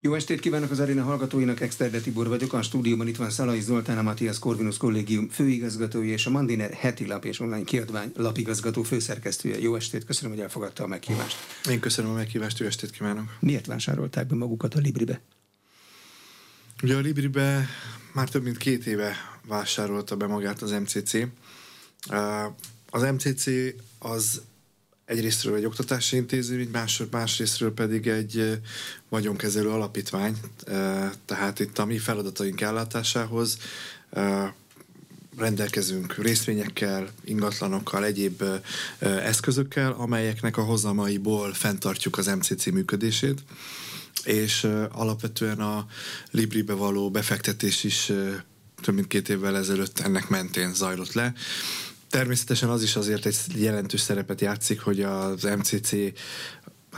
Jó estét kívánok az aréna hallgatóinak, Exterde Tibor vagyok, a stúdióban itt van Szalai Zoltán, a Matthias Corvinus Kollégium főigazgatója és a Mandiner heti lap és online kiadvány lapigazgató főszerkesztője. Jó estét, köszönöm, hogy elfogadta a meghívást. Én köszönöm a meghívást, jó estét kívánok. Miért vásárolták be magukat a Libribe? Ugye a Libribe már több mint két éve vásárolta be magát az MCC. Az MCC az egyrésztről egy oktatási intézmény, más, másrésztről pedig egy vagyonkezelő alapítvány, tehát itt a mi feladataink ellátásához rendelkezünk részvényekkel, ingatlanokkal, egyéb eszközökkel, amelyeknek a hozamaiból fenntartjuk az MCC működését, és alapvetően a Libribe való befektetés is több mint két évvel ezelőtt ennek mentén zajlott le. Természetesen az is azért egy jelentős szerepet játszik, hogy az MCC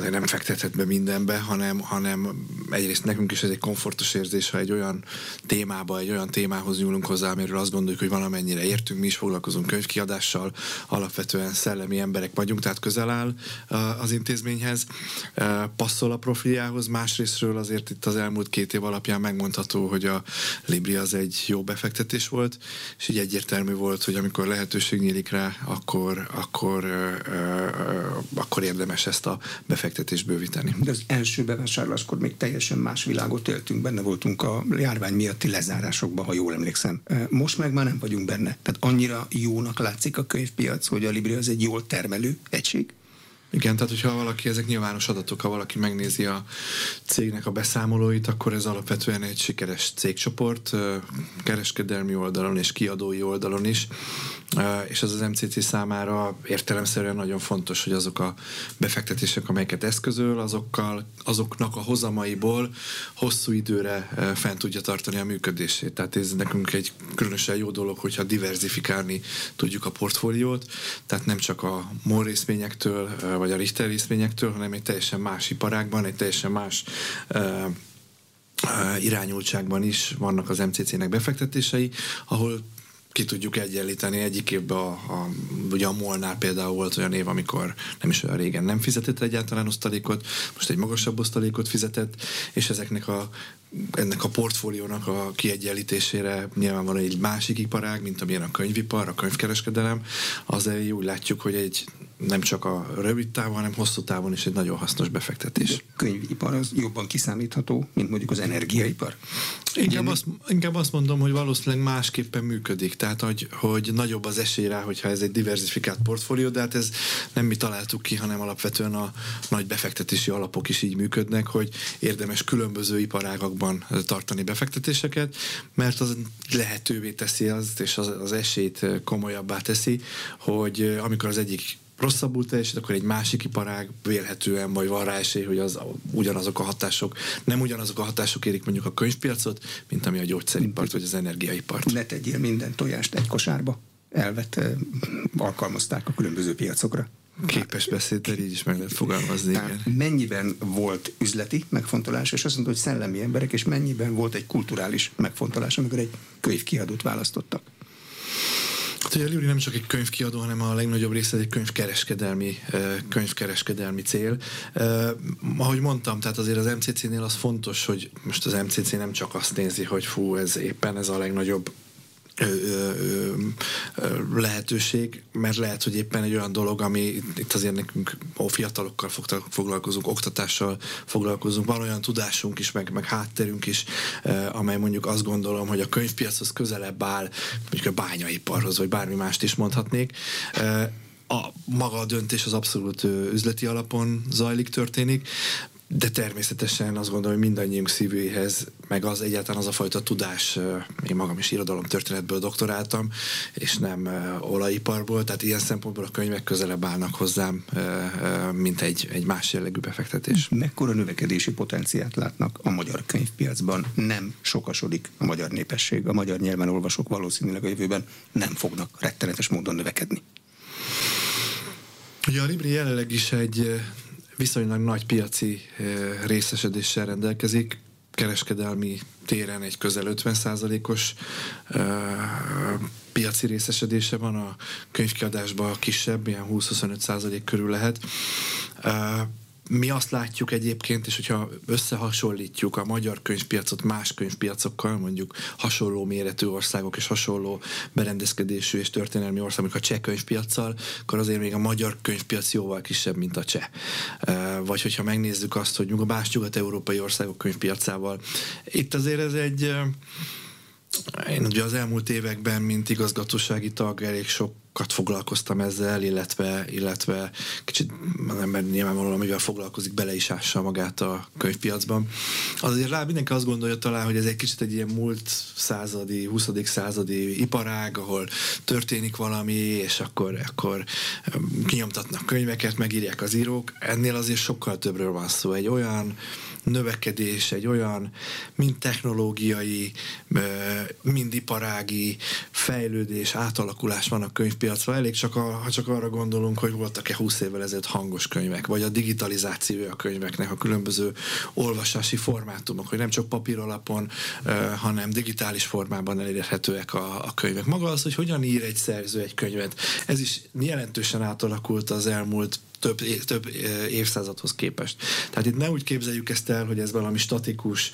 azért nem fektethet be mindenbe, hanem, hanem egyrészt nekünk is ez egy komfortos érzés, ha egy olyan témába, egy olyan témához nyúlunk hozzá, amiről azt gondoljuk, hogy valamennyire értünk, mi is foglalkozunk könyvkiadással, alapvetően szellemi emberek vagyunk, tehát közel áll az intézményhez, passzol a profiljához, másrésztről azért itt az elmúlt két év alapján megmondható, hogy a Libri az egy jó befektetés volt, és így egyértelmű volt, hogy amikor lehetőség nyílik rá, akkor, akkor, akkor érdemes ezt a befektetést befektetést bővíteni. De az első bevásárláskor még teljesen más világot éltünk, benne voltunk a járvány miatti lezárásokban, ha jól emlékszem. Most meg már nem vagyunk benne. Tehát annyira jónak látszik a könyvpiac, hogy a Libri az egy jól termelő egység? Igen, tehát hogyha valaki, ezek nyilvános adatok, ha valaki megnézi a cégnek a beszámolóit, akkor ez alapvetően egy sikeres cégcsoport, kereskedelmi oldalon és kiadói oldalon is, és ez az MCC számára értelemszerűen nagyon fontos, hogy azok a befektetések, amelyeket eszközöl, azokkal, azoknak a hozamaiból hosszú időre fent tudja tartani a működését. Tehát ez nekünk egy különösen jó dolog, hogyha diversifikálni tudjuk a portfóliót, tehát nem csak a MOL vagy a Richter részvényektől, hanem egy teljesen más iparágban, egy teljesen más irányultságban is vannak az MCC-nek befektetései, ahol ki tudjuk egyenlíteni. Egyik évben a, a, ugye a Molnár például volt olyan év, amikor nem is olyan régen nem fizetett egyáltalán osztalékot, most egy magasabb osztalékot fizetett, és ezeknek a ennek a portfóliónak a kiegyenlítésére van egy másik iparág, mint amilyen a könyvipar, a könyvkereskedelem, azért úgy látjuk, hogy egy nem csak a rövid távon, hanem hosszú távon is egy nagyon hasznos befektetés. A könyvipar az jobban kiszámítható, mint mondjuk az energiaipar. Inkább azt, inkább azt mondom, hogy valószínűleg másképpen működik. Tehát, hogy, hogy nagyobb az esély rá, hogyha ez egy diversifikált portfólió, de hát ez nem mi találtuk ki, hanem alapvetően a nagy befektetési alapok is így működnek, hogy érdemes különböző iparágakban tartani befektetéseket, mert az lehetővé teszi azt, és az, az esélyt komolyabbá teszi, hogy amikor az egyik rosszabbul teljesít, akkor egy másik iparág vélhetően, vagy van rá esély, hogy az ugyanazok a hatások, nem ugyanazok a hatások érik mondjuk a könyvpiacot, mint ami a gyógyszeripart, vagy az energiaipart. Ne tegyél minden tojást egy kosárba. Elvet alkalmazták a különböző piacokra. Képes beszéddel így is meg lehet fogalmazni. igen. Mennyiben volt üzleti megfontolás, és azt mondta, hogy szellemi emberek, és mennyiben volt egy kulturális megfontolás, amikor egy könyvkiadót választottak? Hát ugye a Libri nem csak egy könyvkiadó, hanem a legnagyobb része egy könyvkereskedelmi, könyvkereskedelmi cél. Ahogy mondtam, tehát azért az MCC-nél az fontos, hogy most az MCC nem csak azt nézi, hogy fú, ez éppen ez a legnagyobb lehetőség, mert lehet, hogy éppen egy olyan dolog, ami itt azért nekünk a fiatalokkal foglalkozunk, oktatással foglalkozunk, van olyan tudásunk is, meg, meg hátterünk is, amely mondjuk azt gondolom, hogy a könyvpiachoz közelebb áll, mondjuk a bányaiparhoz, vagy bármi mást is mondhatnék. A maga a döntés az abszolút üzleti alapon zajlik, történik, de természetesen azt gondolom, hogy mindannyiunk szívéhez, meg az egyáltalán az a fajta tudás, én magam is irodalom történetből doktoráltam, és nem olajiparból, tehát ilyen szempontból a könyvek közelebb állnak hozzám, mint egy, egy más jellegű befektetés. Mekkora növekedési potenciát látnak a magyar könyvpiacban? Nem sokasodik a magyar népesség, a magyar nyelven olvasók valószínűleg a jövőben nem fognak rettenetes módon növekedni. Ugye a Libri jelenleg is egy viszonylag nagy piaci részesedéssel rendelkezik, kereskedelmi téren egy közel 50%-os piaci részesedése van, a könyvkiadásban kisebb, ilyen 20-25% körül lehet. Mi azt látjuk egyébként, és hogyha összehasonlítjuk a magyar könyvpiacot más könyvpiacokkal, mondjuk hasonló méretű országok és hasonló berendezkedésű és történelmi országok, a cseh könyvpiacsal, akkor azért még a magyar könyvpiac jóval kisebb, mint a cseh. Vagy hogyha megnézzük azt, hogy a más nyugat-európai országok könyvpiacával, itt azért ez egy én ugye az elmúlt években, mint igazgatósági tag elég sokat foglalkoztam ezzel, illetve, illetve kicsit az ember nyilvánvalóan, amivel foglalkozik, bele is ássa magát a könyvpiacban. Azért rá mindenki azt gondolja talán, hogy ez egy kicsit egy ilyen múlt századi, 20. századi iparág, ahol történik valami, és akkor, akkor kinyomtatnak könyveket, megírják az írók. Ennél azért sokkal többről van szó. Egy olyan növekedés, egy olyan mind technológiai, mind iparági fejlődés, átalakulás van a könyvpiacban. Elég csak, a, ha csak arra gondolunk, hogy voltak-e 20 évvel ezelőtt hangos könyvek, vagy a digitalizációja a könyveknek, a különböző olvasási formátumok, hogy nem csak papír alapon, hanem digitális formában elérhetőek a, a könyvek. Maga az, hogy hogyan ír egy szerző egy könyvet, ez is jelentősen átalakult az elmúlt több, több évszázadhoz képest. Tehát itt ne úgy képzeljük ezt el, hogy ez valami statikus,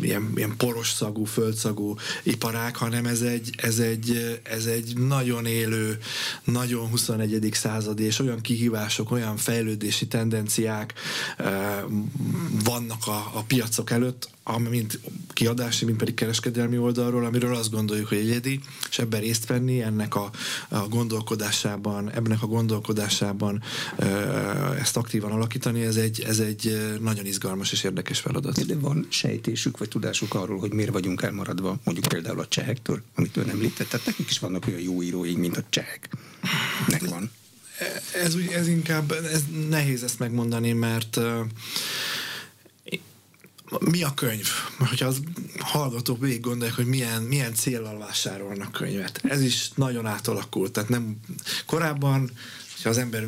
ilyen, ilyen poros szagú, földszagú iparág, hanem ez egy, ez, egy, ez egy nagyon élő, nagyon 21. századi, és olyan kihívások, olyan fejlődési tendenciák vannak a, a piacok előtt, mint kiadási, mint pedig kereskedelmi oldalról, amiről azt gondoljuk, hogy egyedi, és ebben részt venni, ennek a, a gondolkodásában, ebben a gondolkodásában ezt aktívan alakítani, ez egy, ez egy nagyon izgalmas és érdekes feladat. De van sejtésük vagy tudásuk arról, hogy miért vagyunk elmaradva, mondjuk például a csehektől, amit ön említett, tehát nekik is vannak olyan jó íróink, mint a csehek. Nek van. Ez, ez inkább, ez nehéz ezt megmondani, mert mi a könyv? Hogyha az hallgatók végig gondolják, hogy milyen, milyen célral vásárolnak könyvet. Ez is nagyon átalakult. Tehát nem korábban, hogyha az ember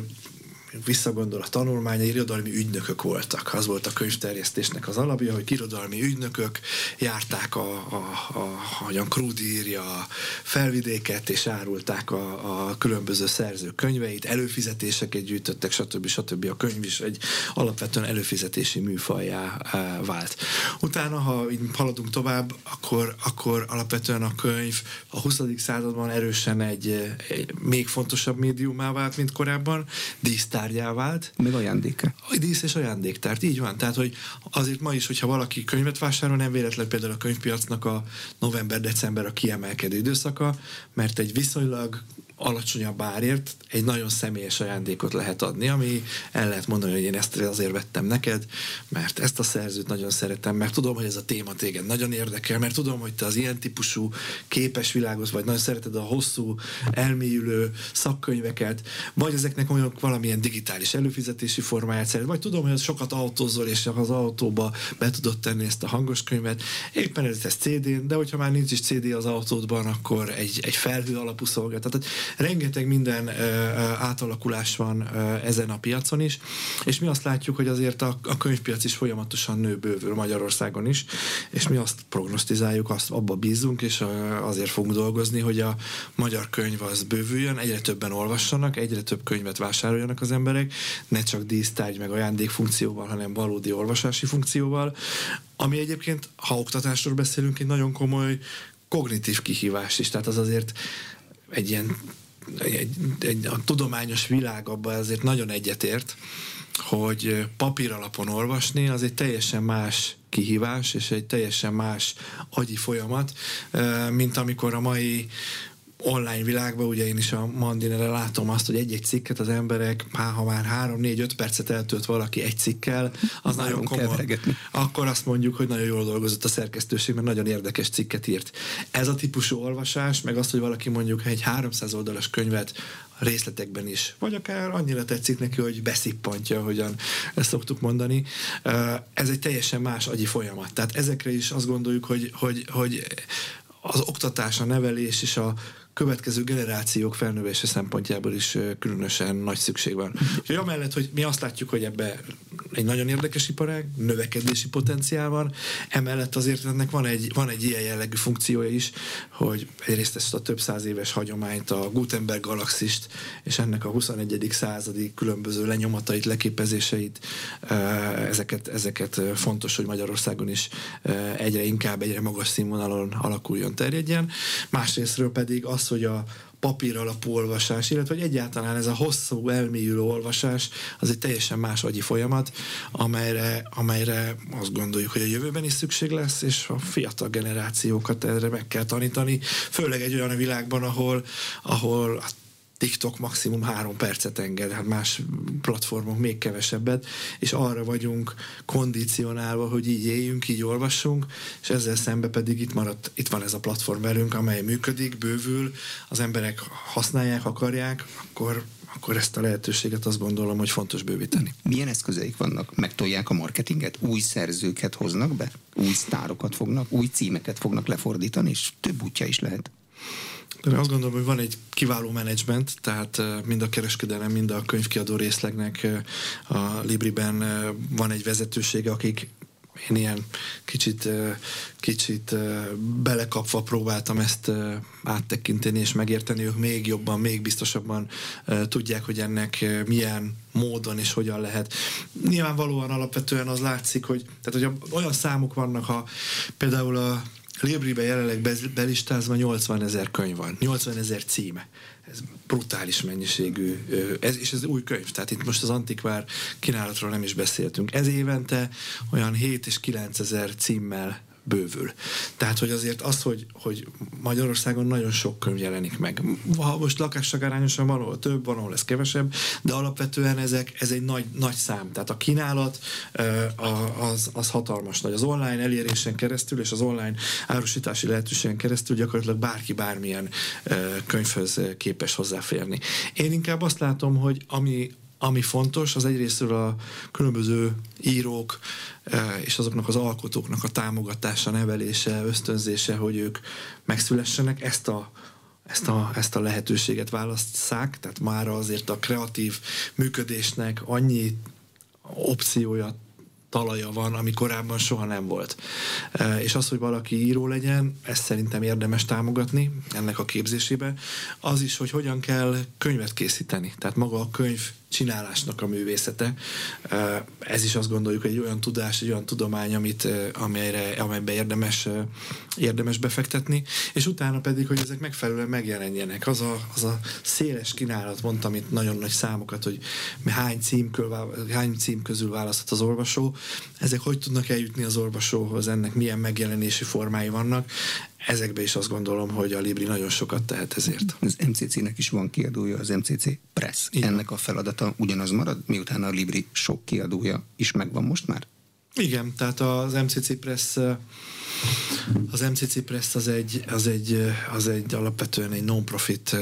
visszagondol a tanulmánya, irodalmi ügynökök voltak. Az volt a könyvterjesztésnek az alapja, hogy irodalmi ügynökök járták a, a, a hogyan Krúdi írja a felvidéket, és árulták a, a különböző szerzők könyveit, előfizetéseket gyűjtöttek, stb. stb. A könyv is egy alapvetően előfizetési műfajjá e, vált. Utána, ha így haladunk tovább, akkor, akkor alapvetően a könyv a 20. században erősen egy, egy még fontosabb médiumá vált, mint korábban, dísztár dísztárgyá vált. Még ajándéka. Dísz és ajándéktárt, így van. Tehát, hogy azért ma is, hogyha valaki könyvet vásárol, nem véletlen például a könyvpiacnak a november-december a kiemelkedő időszaka, mert egy viszonylag alacsonyabb árért egy nagyon személyes ajándékot lehet adni, ami el lehet mondani, hogy én ezt azért vettem neked, mert ezt a szerzőt nagyon szeretem, mert tudom, hogy ez a téma téged nagyon érdekel, mert tudom, hogy te az ilyen típusú képes világos vagy, nagyon szereted a hosszú, elmélyülő szakkönyveket, vagy ezeknek olyan valamilyen digitális előfizetési formáját szeret, vagy tudom, hogy sokat autózol, és az autóba be tudod tenni ezt a hangos könyvet, éppen ez, ez CD-n, de hogyha már nincs is CD az autódban, akkor egy, egy felhő alapú szolgáltat. Rengeteg minden átalakulás van ezen a piacon is, és mi azt látjuk, hogy azért a, könyvpiac is folyamatosan nő bővül Magyarországon is, és mi azt prognosztizáljuk, azt abba bízunk, és azért fogunk dolgozni, hogy a magyar könyv az bővüljön, egyre többen olvassanak, egyre több könyvet vásároljanak az emberek, ne csak dísztárgy meg ajándék funkcióval, hanem valódi olvasási funkcióval, ami egyébként, ha oktatásról beszélünk, egy nagyon komoly kognitív kihívás is, tehát az azért egy ilyen egy, egy, a tudományos világ abban azért nagyon egyetért, hogy papír alapon olvasni az egy teljesen más kihívás, és egy teljesen más agyi folyamat, mint amikor a mai online világban, ugye én is a Mandinere látom azt, hogy egy-egy cikket az emberek, hát ha már három-négy-öt percet eltölt valaki egy cikkel, az Már nagyon komoly. Akkor azt mondjuk, hogy nagyon jól dolgozott a szerkesztőség, mert nagyon érdekes cikket írt. Ez a típusú olvasás, meg azt, hogy valaki mondjuk egy 300 oldalas könyvet részletekben is, vagy akár annyira tetszik neki, hogy beszippantja, hogyan ezt szoktuk mondani. Ez egy teljesen más agyi folyamat. Tehát ezekre is azt gondoljuk, hogy, hogy, hogy az oktatás, a nevelés és a következő generációk felnövése szempontjából is különösen nagy szükség van. Úgyhogy amellett, hogy mi azt látjuk, hogy ebbe egy nagyon érdekes iparág, növekedési potenciál van, emellett azért ennek van egy, van egy ilyen jellegű funkciója is, hogy egyrészt ezt a több száz éves hagyományt, a Gutenberg galaxist és ennek a 21. századi különböző lenyomatait, leképezéseit, ezeket, ezeket fontos, hogy Magyarországon is egyre inkább, egyre magas színvonalon alakuljon, terjedjen. Másrésztről pedig az, hogy a, papír alapú olvasás, illetve hogy egyáltalán ez a hosszú elmélyülő olvasás az egy teljesen más agyi folyamat, amelyre, amelyre azt gondoljuk, hogy a jövőben is szükség lesz, és a fiatal generációkat erre meg kell tanítani, főleg egy olyan világban, ahol, ahol hát TikTok maximum három percet enged, hát más platformok még kevesebbet, és arra vagyunk kondicionálva, hogy így éljünk, így olvassunk, és ezzel szembe pedig itt maradt, itt van ez a platform velünk, amely működik, bővül, az emberek használják, akarják, akkor akkor ezt a lehetőséget azt gondolom, hogy fontos bővíteni. Milyen eszközeik vannak? Megtolják a marketinget? Új szerzőket hoznak be? Új sztárokat fognak? Új címeket fognak lefordítani? És több útja is lehet. Azt gondolom, hogy van egy kiváló menedzsment, tehát mind a kereskedelem, mind a könyvkiadó részlegnek a Libriben van egy vezetősége, akik én ilyen kicsit, kicsit belekapva próbáltam ezt áttekinteni és megérteni, ők még jobban, még biztosabban tudják, hogy ennek milyen módon és hogyan lehet. Nyilvánvalóan alapvetően az látszik, hogy, tehát, hogy olyan számok vannak, ha például a Libribe jelenleg belistázva 80 ezer könyv van, 80 ezer címe. Ez brutális mennyiségű, ez, és ez új könyv, tehát itt most az antikvár kínálatról nem is beszéltünk. Ez évente olyan 7 és 9 ezer címmel bővül. Tehát, hogy azért az, hogy, hogy Magyarországon nagyon sok könyv jelenik meg. Ha most lakásság arányosan van, ahol több, van, ahol ez kevesebb, de alapvetően ezek, ez egy nagy, nagy szám. Tehát a kínálat az, az hatalmas nagy. Az online elérésen keresztül és az online árusítási lehetőségen keresztül gyakorlatilag bárki bármilyen könyvhöz képes hozzáférni. Én inkább azt látom, hogy ami, ami fontos, az egyrésztről a különböző írók eh, és azoknak az alkotóknak a támogatása, nevelése, ösztönzése, hogy ők megszülessenek, ezt a ezt a, ezt a lehetőséget választszák, tehát már azért a kreatív működésnek annyi opciója talaja van, ami korábban soha nem volt. E, és az, hogy valaki író legyen, ezt szerintem érdemes támogatni ennek a képzésébe. Az is, hogy hogyan kell könyvet készíteni. Tehát maga a könyv csinálásnak a művészete. Ez is azt gondoljuk, hogy egy olyan tudás, egy olyan tudomány, amit, amelyre, amelybe érdemes, érdemes befektetni, és utána pedig, hogy ezek megfelelően megjelenjenek. Az a, az a széles kínálat, mondtam itt nagyon nagy számokat, hogy hány cím, hány cím közül választhat az olvasó, ezek hogy tudnak eljutni az olvasóhoz, ennek milyen megjelenési formái vannak. Ezekbe is azt gondolom, hogy a Libri nagyon sokat tehet ezért. Az MCC-nek is van kiadója, az MCC Press. Igen. Ennek a feladata ugyanaz marad, miután a Libri sok kiadója is megvan most már? Igen, tehát az MCC Press az MCC Press az egy, az egy, az egy alapvetően egy non-profit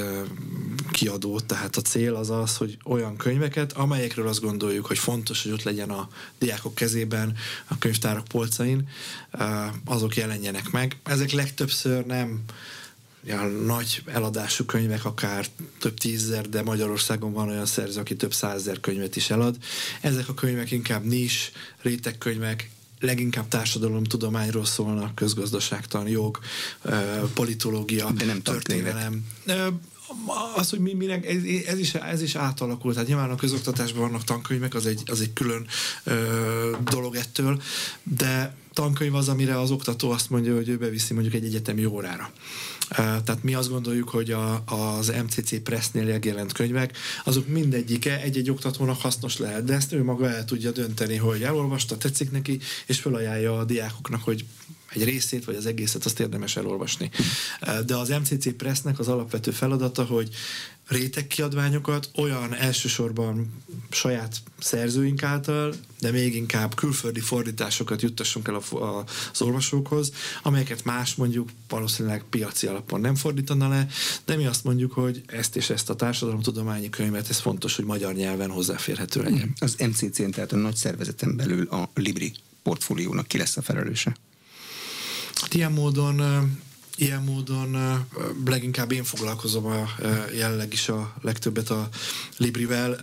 kiadó, tehát a cél az az, hogy olyan könyveket, amelyekről azt gondoljuk, hogy fontos, hogy ott legyen a diákok kezében, a könyvtárak polcain, azok jelenjenek meg. Ezek legtöbbször nem ilyen nagy eladású könyvek, akár több tízezer, de Magyarországon van olyan szerző, aki több százezer könyvet is elad. Ezek a könyvek inkább nis, rétegkönyvek, leginkább társadalomtudományról szólnak, közgazdaságtan, jog, politológia, De nem történelem. Az, hogy mi, minek, ez, ez, is, ez is átalakult. Tehát nyilván a közoktatásban vannak tankönyvek, az egy, az egy külön ö, dolog ettől, de tankönyv az, amire az oktató azt mondja, hogy ő beviszi mondjuk egy egyetemi órára. Tehát mi azt gondoljuk, hogy a, az MCC Pressnél megjelent könyvek, azok mindegyike egy-egy oktatónak hasznos lehet, de ezt ő maga el tudja dönteni, hogy elolvasta, tetszik neki, és felajánlja a diákoknak, hogy egy részét, vagy az egészet azt érdemes elolvasni. De az MCC Pressnek az alapvető feladata, hogy rétegkiadványokat olyan elsősorban saját szerzőink által, de még inkább külföldi fordításokat juttassunk el a, a, az olvasókhoz, amelyeket más mondjuk valószínűleg piaci alapon nem fordítana le, de mi azt mondjuk, hogy ezt és ezt a társadalomtudományi könyvet, ez fontos, hogy magyar nyelven hozzáférhető legyen. Az MCC-n, tehát a nagy szervezeten belül a Libri portfóliónak ki lesz a felelőse? Ilyen módon ilyen módon leginkább én foglalkozom a, jelenleg is a legtöbbet a Librivel.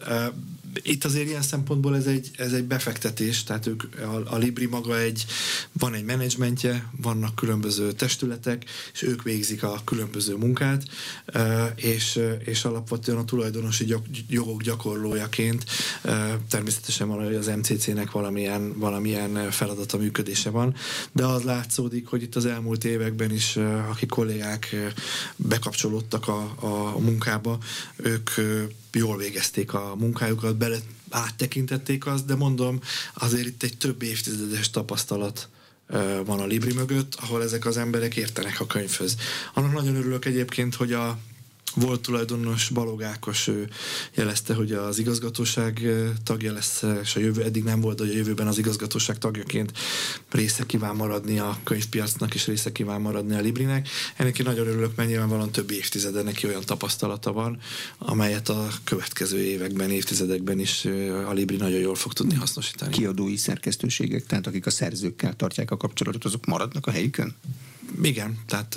Itt azért ilyen szempontból ez egy, ez egy befektetés, tehát ők, a, a Libri maga egy, van egy menedzsmentje, vannak különböző testületek, és ők végzik a különböző munkát, és, és alapvetően a tulajdonosi jogok gyakorlójaként természetesen van, az MCC-nek valamilyen, valamilyen feladata működése van, de az látszódik, hogy itt az elmúlt években is, akik kollégák bekapcsolódtak a, a munkába, ők jól végezték a munkájukat, bele áttekintették azt, de mondom, azért itt egy több évtizedes tapasztalat van a Libri mögött, ahol ezek az emberek értenek a könyvhöz. Annak nagyon örülök egyébként, hogy a volt tulajdonos Balog Ákos, ő jelezte, hogy az igazgatóság tagja lesz, és a jövő, eddig nem volt, hogy a jövőben az igazgatóság tagjaként része kíván maradni a könyvpiacnak, és része kíván maradni a Librinek. Ennek én nagyon örülök, mert nyilvánvalóan több évtizede neki olyan tapasztalata van, amelyet a következő években, évtizedekben is a Libri nagyon jól fog tudni hasznosítani. Kiadói szerkesztőségek, tehát akik a szerzőkkel tartják a kapcsolatot, azok maradnak a helyükön? Igen, tehát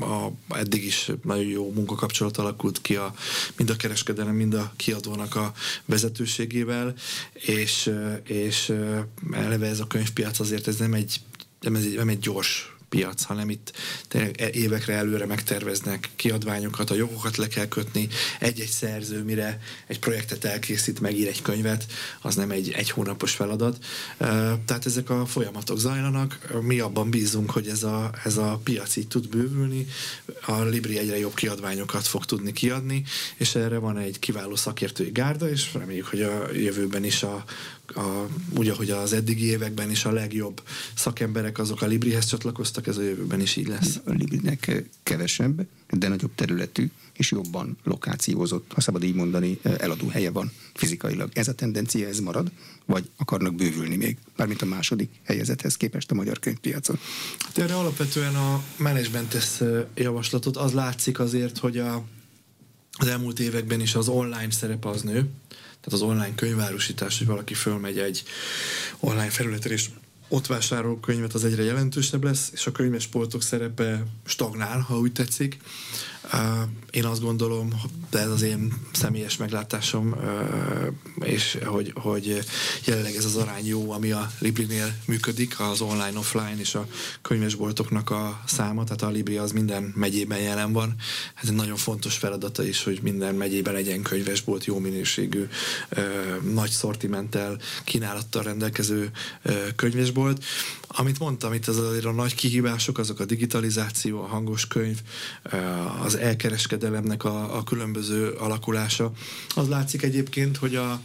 a, eddig is nagyon jó munkakapcsolat alakult ki a, mind a kereskedelem, mind a kiadónak a vezetőségével, és, és eleve ez a könyvpiac azért ez nem egy, nem, ez egy, nem egy gyors piac, hanem itt tényleg évekre előre megterveznek kiadványokat, a jogokat le kell kötni. Egy-egy szerző, mire egy projektet elkészít, megír egy könyvet, az nem egy egy hónapos feladat. Tehát ezek a folyamatok zajlanak. Mi abban bízunk, hogy ez a, ez a piac így tud bővülni, a Libri egyre jobb kiadványokat fog tudni kiadni, és erre van egy kiváló szakértői gárda, és reméljük, hogy a jövőben is a a, úgy, ahogy az eddigi években is a legjobb szakemberek azok a Librihez csatlakoztak, ez a jövőben is így lesz. A Librinek kevesebb, de nagyobb területű és jobban lokációzott, ha szabad így mondani, eladó helye van fizikailag. Ez a tendencia, ez marad, vagy akarnak bővülni még, mármint a második helyezethez képest a magyar könyvpiacon? Hát erre alapvetően a menedzsment tesz javaslatot. Az látszik azért, hogy a, az elmúlt években is az online szerep az nő, tehát az online könyvárusítás, hogy valaki fölmegy egy online felületre, és ott vásárol könyvet, az egyre jelentősebb lesz, és a könyvespoltok szerepe stagnál, ha úgy tetszik. Én azt gondolom, de ez az én személyes meglátásom, és hogy, hogy jelenleg ez az arány jó, ami a Librinél működik, az online, offline és a könyvesboltoknak a száma, tehát a Libri az minden megyében jelen van. Ez egy nagyon fontos feladata is, hogy minden megyében legyen könyvesbolt, jó minőségű, nagy szortimenttel, kínálattal rendelkező könyvesbolt. Amit mondtam, itt az azért a nagy kihívások, azok a digitalizáció, a hangos könyv, az elkereskedelemnek a, a különböző alakulása. Az látszik egyébként, hogy a,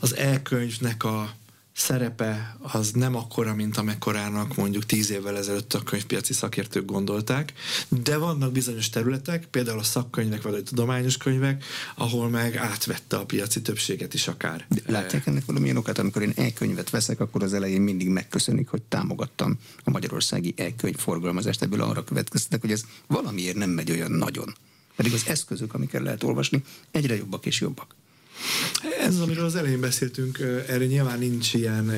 az elkönyvnek a szerepe az nem akkora, mint amekkorának mondjuk tíz évvel ezelőtt a könyvpiaci szakértők gondolták, de vannak bizonyos területek, például a szakkönyvek vagy a tudományos könyvek, ahol meg átvette a piaci többséget is akár. Látják ennek valamilyen okát, amikor én e-könyvet veszek, akkor az elején mindig megköszönik, hogy támogattam a magyarországi e-könyv forgalmazást, ebből arra következtek, hogy ez valamiért nem megy olyan nagyon. Pedig az eszközök, amikkel lehet olvasni, egyre jobbak és jobbak. Ez, amiről az elején beszéltünk, erre nyilván nincs ilyen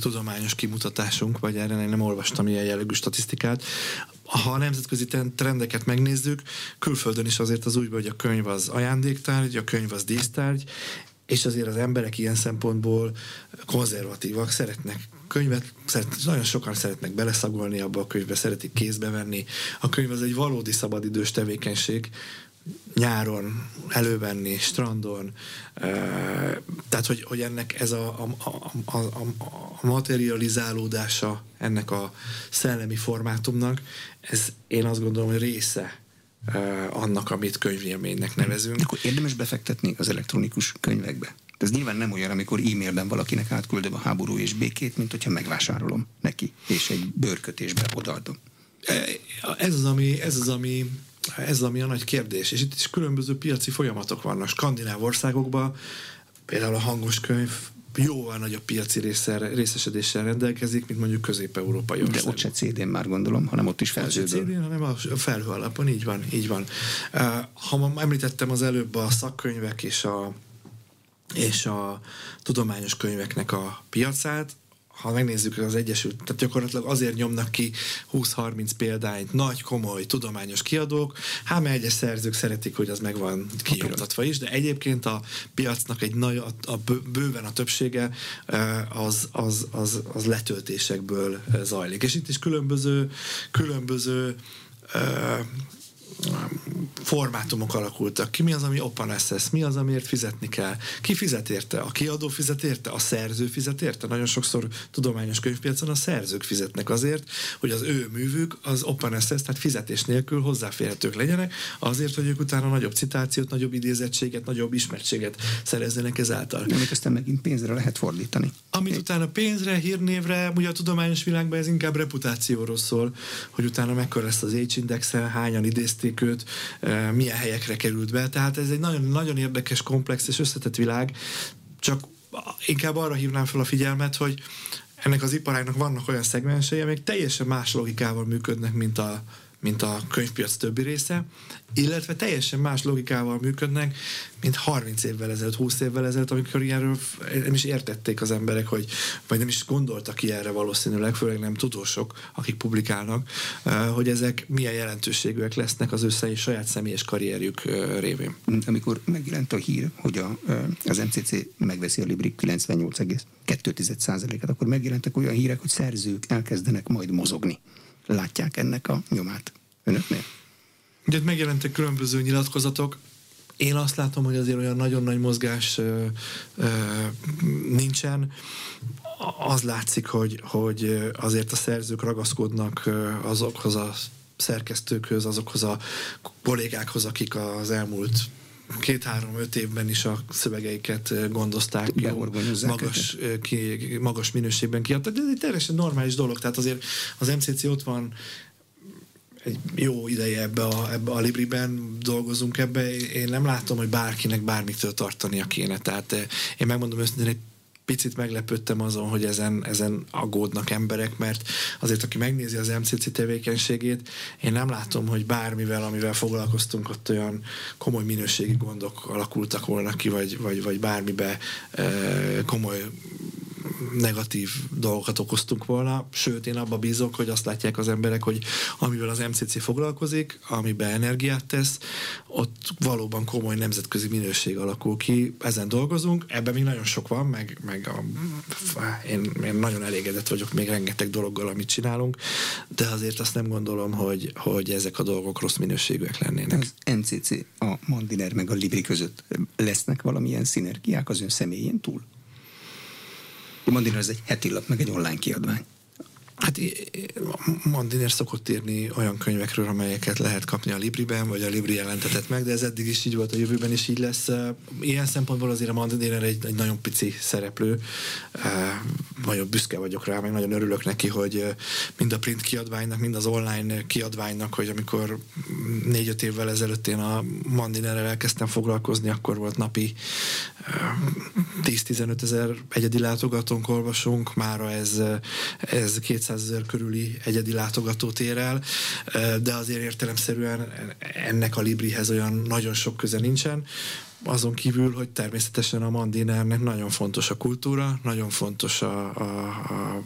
tudományos kimutatásunk, vagy erre nem olvastam ilyen jellegű statisztikát. Ha a nemzetközi trendeket megnézzük, külföldön is azért az úgy, hogy a könyv az ajándéktárgy, a könyv az dísztárgy, és azért az emberek ilyen szempontból konzervatívak, szeretnek könyvet, szeret, nagyon sokan szeretnek beleszagolni abba a könyvbe, szeretik kézbe venni. A könyv az egy valódi szabadidős tevékenység, nyáron elővenni, strandon, tehát hogy, hogy ennek ez a, a, a, a, a materializálódása ennek a szellemi formátumnak, ez én azt gondolom, hogy része annak, amit könyvélménynek nevezünk. Akkor érdemes befektetni az elektronikus könyvekbe. Ez nyilván nem olyan, amikor e-mailben valakinek átküldöm a háború és békét, mint hogyha megvásárolom neki, és egy bőrkötésbe odaadom. Ez az, ami, ez az, ami ez ami a nagy kérdés. És itt is különböző piaci folyamatok vannak. Skandináv országokban például a hangos könyv jóval nagyobb piaci részsel, részesedéssel rendelkezik, mint mondjuk közép-európai országok. De ott se CD-n már gondolom, hanem ott is felhő. Ott se CD-n, hanem a felhő alapon, így van, így van. Ha ma említettem az előbb a szakkönyvek és a, és a tudományos könyveknek a piacát, ha megnézzük az Egyesült, tehát gyakorlatilag azért nyomnak ki 20-30 példányt nagy, komoly, tudományos kiadók, hát mert egyes szerzők szeretik, hogy az meg van is, de egyébként a piacnak egy nagy, a, a bőven a többsége az, az, az, az letöltésekből zajlik. És itt is különböző, különböző formátumok alakultak ki, mi az, ami open access, mi az, amiért fizetni kell. Ki fizet érte? A kiadó fizet érte? A szerző fizet érte? Nagyon sokszor tudományos könyvpiacon a szerzők fizetnek azért, hogy az ő művük az open access, tehát fizetés nélkül hozzáférhetők legyenek, azért, hogy ők utána nagyobb citációt, nagyobb idézettséget, nagyobb ismertséget szerezzenek ezáltal. Amit aztán megint pénzre lehet fordítani. Amit utána pénzre, hírnévre, ugye a tudományos világban ez inkább reputációról szól, hogy utána mekkora lesz az H-indexel, hányan idézték keresték őt, milyen helyekre került be. Tehát ez egy nagyon, nagyon érdekes, komplex és összetett világ, csak inkább arra hívnám fel a figyelmet, hogy ennek az iparágnak vannak olyan szegmensei, amik teljesen más logikával működnek, mint a, mint a könyvpiac többi része, illetve teljesen más logikával működnek, mint 30 évvel ezelőtt, 20 évvel ezelőtt, amikor ilyenről nem is értették az emberek, hogy, vagy nem is gondoltak ilyenre valószínűleg, főleg nem tudósok, akik publikálnak, hogy ezek milyen jelentőségűek lesznek az ő saját személyes karrierjük révén. Amikor megjelent a hír, hogy a, az MCC megveszi a Libri 98,2%-et, akkor megjelentek olyan hírek, hogy szerzők elkezdenek majd mozogni. Látják ennek a nyomát önöknél? Ugye megjelentek különböző nyilatkozatok, én azt látom, hogy azért olyan nagyon nagy mozgás ö, ö, nincsen. Az látszik, hogy, hogy azért a szerzők ragaszkodnak azokhoz a szerkesztőkhöz, azokhoz a kollégákhoz, akik az elmúlt két-három-öt évben is a szövegeiket gondozták, magas, ki, magas minőségben kiadtak, ez egy teljesen normális dolog, tehát azért az MCC ott van egy jó ideje ebbe a, ebbe a Libriben dolgozunk ebbe, én nem látom, hogy bárkinek bármitől tartania kéne. Tehát eh, én megmondom őszintén, egy picit meglepődtem azon, hogy ezen, ezen aggódnak emberek, mert azért, aki megnézi az MCC tevékenységét, én nem látom, hogy bármivel, amivel foglalkoztunk, ott olyan komoly minőségi gondok alakultak volna ki, vagy, vagy, vagy bármibe e, komoly negatív dolgokat okoztunk volna, sőt én abba bízok, hogy azt látják az emberek, hogy amivel az MCC foglalkozik, amiben energiát tesz, ott valóban komoly nemzetközi minőség alakul ki, ezen dolgozunk, ebben még nagyon sok van, meg, meg a, én, én nagyon elégedett vagyok még rengeteg dologgal, amit csinálunk, de azért azt nem gondolom, hogy, hogy ezek a dolgok rossz minőségűek lennének. Az MCC, a Mandiner meg a Libri között lesznek valamilyen szinergiák az ön személyén túl? Mandiner ez egy heti lap, meg egy online kiadvány. Hát Mandiner szokott írni olyan könyvekről, amelyeket lehet kapni a Libriben, vagy a Libri jelentetett meg, de ez eddig is így volt, a jövőben is így lesz. Ilyen szempontból azért a Mandiner egy, egy nagyon pici szereplő. Nagyon büszke vagyok rá, meg nagyon örülök neki, hogy mind a print kiadványnak, mind az online kiadványnak, hogy amikor négy-öt évvel ezelőtt én a Mandinerrel elkezdtem foglalkozni, akkor volt napi 10-15 ezer egyedi látogatónk olvasunk, mára ez, ez 200 ezer körüli egyedi látogatót ér el, de azért értelemszerűen ennek a Librihez olyan nagyon sok köze nincsen. Azon kívül, hogy természetesen a Mandinernek nagyon fontos a kultúra, nagyon fontos a, a, a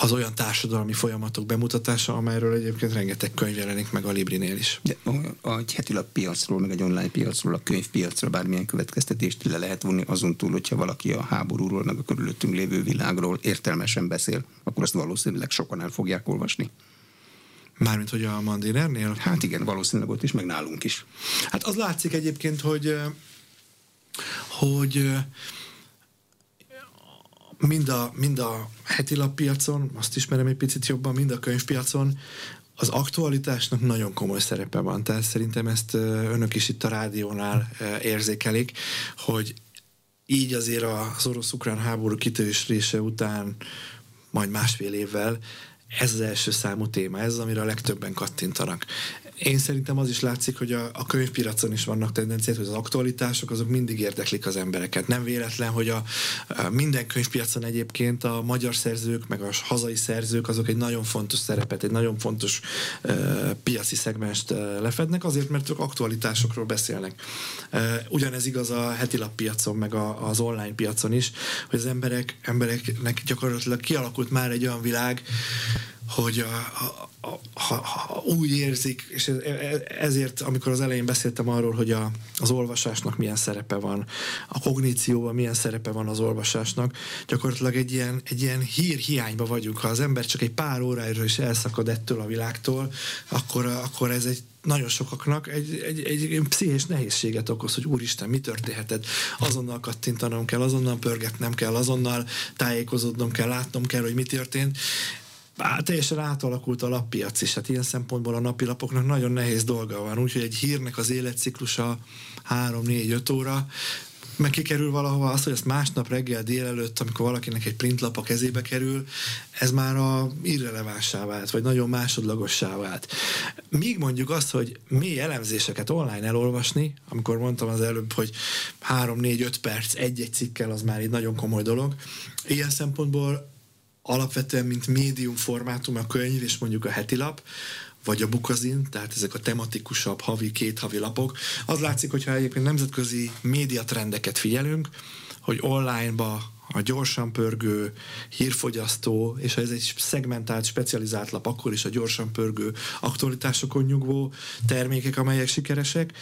az olyan társadalmi folyamatok bemutatása, amelyről egyébként rengeteg könyv jelenik meg a Librinél is. De a, egy heti piacról, meg egy online piacról, a könyvpiacra bármilyen következtetést le lehet vonni azon túl, hogyha valaki a háborúról, meg a körülöttünk lévő világról értelmesen beszél, akkor azt valószínűleg sokan el fogják olvasni. Mármint, hogy a Mandinernél? Hát igen, valószínűleg ott is, meg nálunk is. Hát az látszik egyébként, hogy hogy mind a, mind a heti lappiacon, azt ismerem egy picit jobban, mind a könyvpiacon, az aktualitásnak nagyon komoly szerepe van, tehát szerintem ezt önök is itt a rádiónál érzékelik, hogy így azért az orosz-ukrán háború kitörése után majd másfél évvel ez az első számú téma, ez amire a legtöbben kattintanak. Én szerintem az is látszik, hogy a, a könyvpiacon is vannak tendenciák, hogy az aktualitások azok mindig érdeklik az embereket. Nem véletlen, hogy a, a minden könyvpiacon egyébként a magyar szerzők, meg a hazai szerzők azok egy nagyon fontos szerepet, egy nagyon fontos uh, piaci szegmest uh, lefednek, azért, mert ők aktualitásokról beszélnek. Uh, ugyanez igaz a heti lappiacon, meg a, az online piacon is, hogy az emberek, embereknek gyakorlatilag kialakult már egy olyan világ, hogy a, a, a, úgy érzik, és ezért, amikor az elején beszéltem arról, hogy a, az olvasásnak milyen szerepe van, a kognícióban milyen szerepe van az olvasásnak, gyakorlatilag egy ilyen, egy ilyen hír hiányba vagyunk. Ha az ember csak egy pár óráira is elszakad ettől a világtól, akkor, akkor ez egy nagyon sokaknak egy, egy, egy pszichés nehézséget okoz, hogy úristen, mi történhetett, azonnal kattintanom kell, azonnal pörgetnem kell, azonnal tájékozódnom kell, látnom kell, hogy mi történt Á, teljesen átalakult a lappiac is, hát ilyen szempontból a napilapoknak nagyon nehéz dolga van, úgyhogy egy hírnek az életciklusa 3-4-5 óra, meg kikerül valahova az, hogy ezt másnap reggel délelőtt, amikor valakinek egy printlap a kezébe kerül, ez már a irrelevánsá vált, vagy nagyon másodlagossá vált. Míg mondjuk azt, hogy mély elemzéseket online elolvasni, amikor mondtam az előbb, hogy 3-4-5 perc egy-egy cikkel, az már egy nagyon komoly dolog. Ilyen szempontból alapvetően, mint médium formátum a könyv és mondjuk a heti lap, vagy a bukazin, tehát ezek a tematikusabb havi, két havi lapok. Az látszik, hogyha egyébként nemzetközi médiatrendeket figyelünk, hogy online-ba a gyorsan pörgő hírfogyasztó, és ez egy szegmentált, specializált lap, akkor is a gyorsan pörgő aktualitásokon nyugvó termékek, amelyek sikeresek,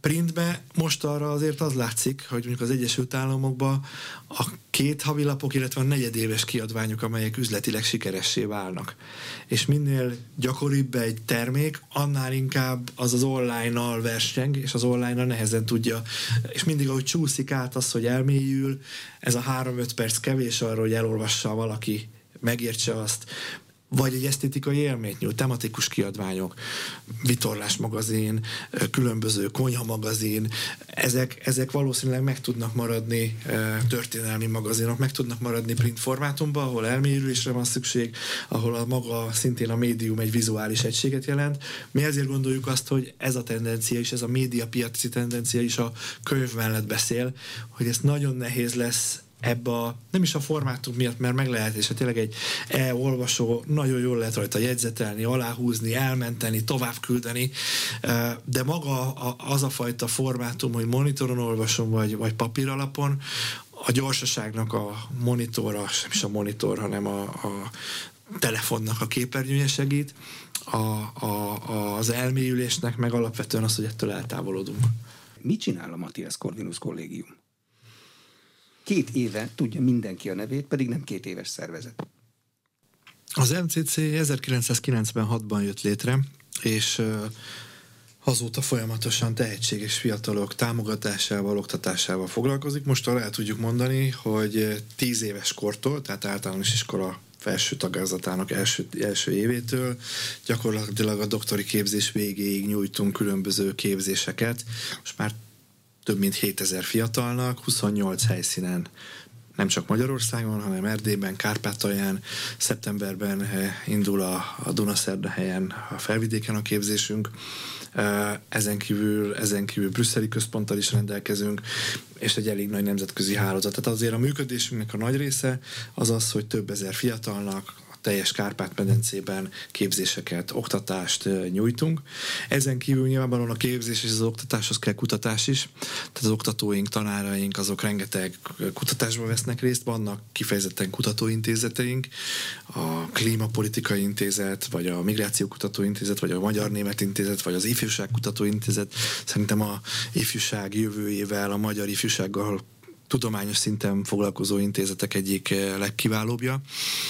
printbe most arra azért az látszik, hogy mondjuk az Egyesült Államokban a két havilapok, illetve a negyedéves kiadványok, amelyek üzletileg sikeressé válnak. És minél gyakoribb egy termék, annál inkább az az online-nal verseng, és az online-nal nehezen tudja, és mindig ahogy csúszik át az, hogy elmélyül, ez a három-öt perc kevés arra, hogy elolvassa valaki megértse azt, vagy egy esztétikai élményt nyújt, tematikus kiadványok, vitorlás magazin, különböző konyha magazin, ezek, ezek valószínűleg meg tudnak maradni történelmi magazinok, meg tudnak maradni print formátumban, ahol elmélyülésre van szükség, ahol a maga szintén a médium egy vizuális egységet jelent. Mi ezért gondoljuk azt, hogy ez a tendencia is, ez a médiapiaci tendencia is a könyv mellett beszél, hogy ez nagyon nehéz lesz ebbe a, nem is a formátum miatt, mert meg lehet, és hát tényleg egy e-olvasó nagyon jól lehet rajta jegyzetelni, aláhúzni, elmenteni, tovább küldeni, de maga az a fajta formátum, hogy monitoron olvasom, vagy, vagy papír alapon, a gyorsaságnak a monitorra, nem is a monitor, hanem a, a telefonnak a képernyője segít, a, a, az elmélyülésnek meg alapvetően az, hogy ettől eltávolodunk. Mit csinál a Matthias Corvinus kollégium? Két éve tudja mindenki a nevét, pedig nem két éves szervezet. Az MCC 1996-ban jött létre, és azóta folyamatosan tehetséges fiatalok támogatásával, oktatásával foglalkozik. Most arra el tudjuk mondani, hogy 10 éves kortól, tehát általános iskola felső tagázatának első, első évétől gyakorlatilag a doktori képzés végéig nyújtunk különböző képzéseket. Most már több mint 7000 fiatalnak, 28 helyszínen nem csak Magyarországon, hanem Erdélyben, Kárpátalján, szeptemberben eh, indul a, a Dunaszerda helyen, a felvidéken a képzésünk, eh, ezen kívül, ezen kívül brüsszeli központtal is rendelkezünk, és egy elég nagy nemzetközi hálózat. Tehát azért a működésünknek a nagy része az az, hogy több ezer fiatalnak, teljes Kárpát-medencében képzéseket, oktatást nyújtunk. Ezen kívül nyilvánvalóan a képzés és az oktatáshoz kell kutatás is, tehát az oktatóink, tanáraink, azok rengeteg kutatásba vesznek részt, vannak kifejezetten kutatóintézeteink, a Klímapolitikai Intézet, vagy a Migráció Kutatóintézet, vagy a Magyar Német Intézet, vagy az Ifjúság Kutatóintézet. Szerintem a ifjúság jövőjével, a magyar ifjúsággal tudományos szinten foglalkozó intézetek egyik eh, legkiválóbbja,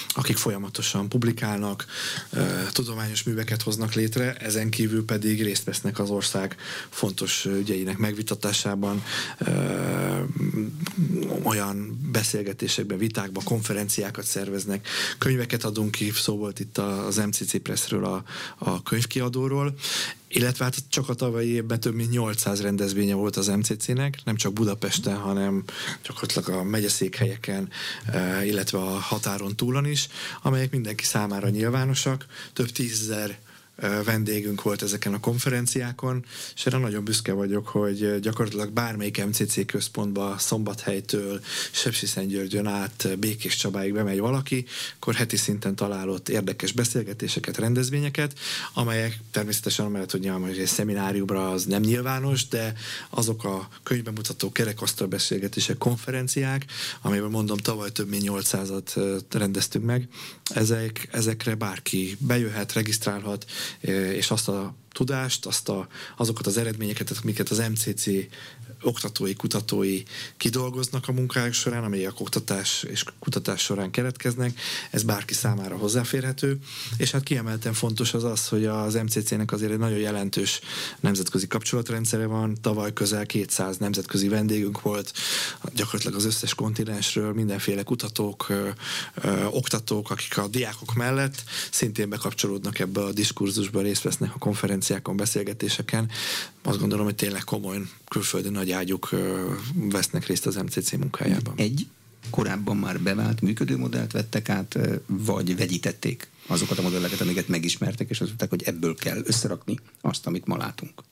akik folyamatosan publikálnak, eh, tudományos műveket hoznak létre, ezen kívül pedig részt vesznek az ország fontos ügyeinek megvitatásában, eh, olyan beszélgetésekben, vitákban, konferenciákat szerveznek, könyveket adunk ki, szó volt itt az MCC Pressről a, a könyvkiadóról, illetve hát csak a tavalyi évben több mint 800 rendezvénye volt az MCC-nek, nem csak Budapesten, hanem gyakorlatilag a megyeszékhelyeken, eh, illetve a határon túlon is, amelyek mindenki számára nyilvánosak. Több tízezer vendégünk volt ezeken a konferenciákon, és erre nagyon büszke vagyok, hogy gyakorlatilag bármelyik MCC központba Szombathelytől Sepsiszentgyörgyön át Békés Csabáig bemegy valaki, akkor heti szinten találott érdekes beszélgetéseket, rendezvényeket, amelyek természetesen amellett, hogy nyilván egy szemináriumra az nem nyilvános, de azok a könyvbemutató kerekasztal beszélgetések, konferenciák, amelyben mondom tavaly több mint 800-at rendeztünk meg, ezek, ezekre bárki bejöhet, regisztrálhat, és azt a tudást, azt a, azokat az eredményeket, amiket az MCC oktatói, kutatói kidolgoznak a munkájuk során, amelyek oktatás és kutatás során keretkeznek, ez bárki számára hozzáférhető, és hát kiemelten fontos az az, hogy az MCC-nek azért egy nagyon jelentős nemzetközi kapcsolatrendszere van, tavaly közel 200 nemzetközi vendégünk volt, gyakorlatilag az összes kontinensről, mindenféle kutatók, oktatók, akik a diákok mellett szintén bekapcsolódnak ebbe a diskurzusba, részt vesznek a konferenciákon, beszélgetéseken. Azt gondolom, hogy tényleg komoly külföldi nagy ágyuk vesznek részt az MCC munkájában. Egy korábban már bevált működő modellt vettek át, vagy vegyítették azokat a modelleket, amiket megismertek, és azt mondták, hogy ebből kell összerakni azt, amit ma látunk.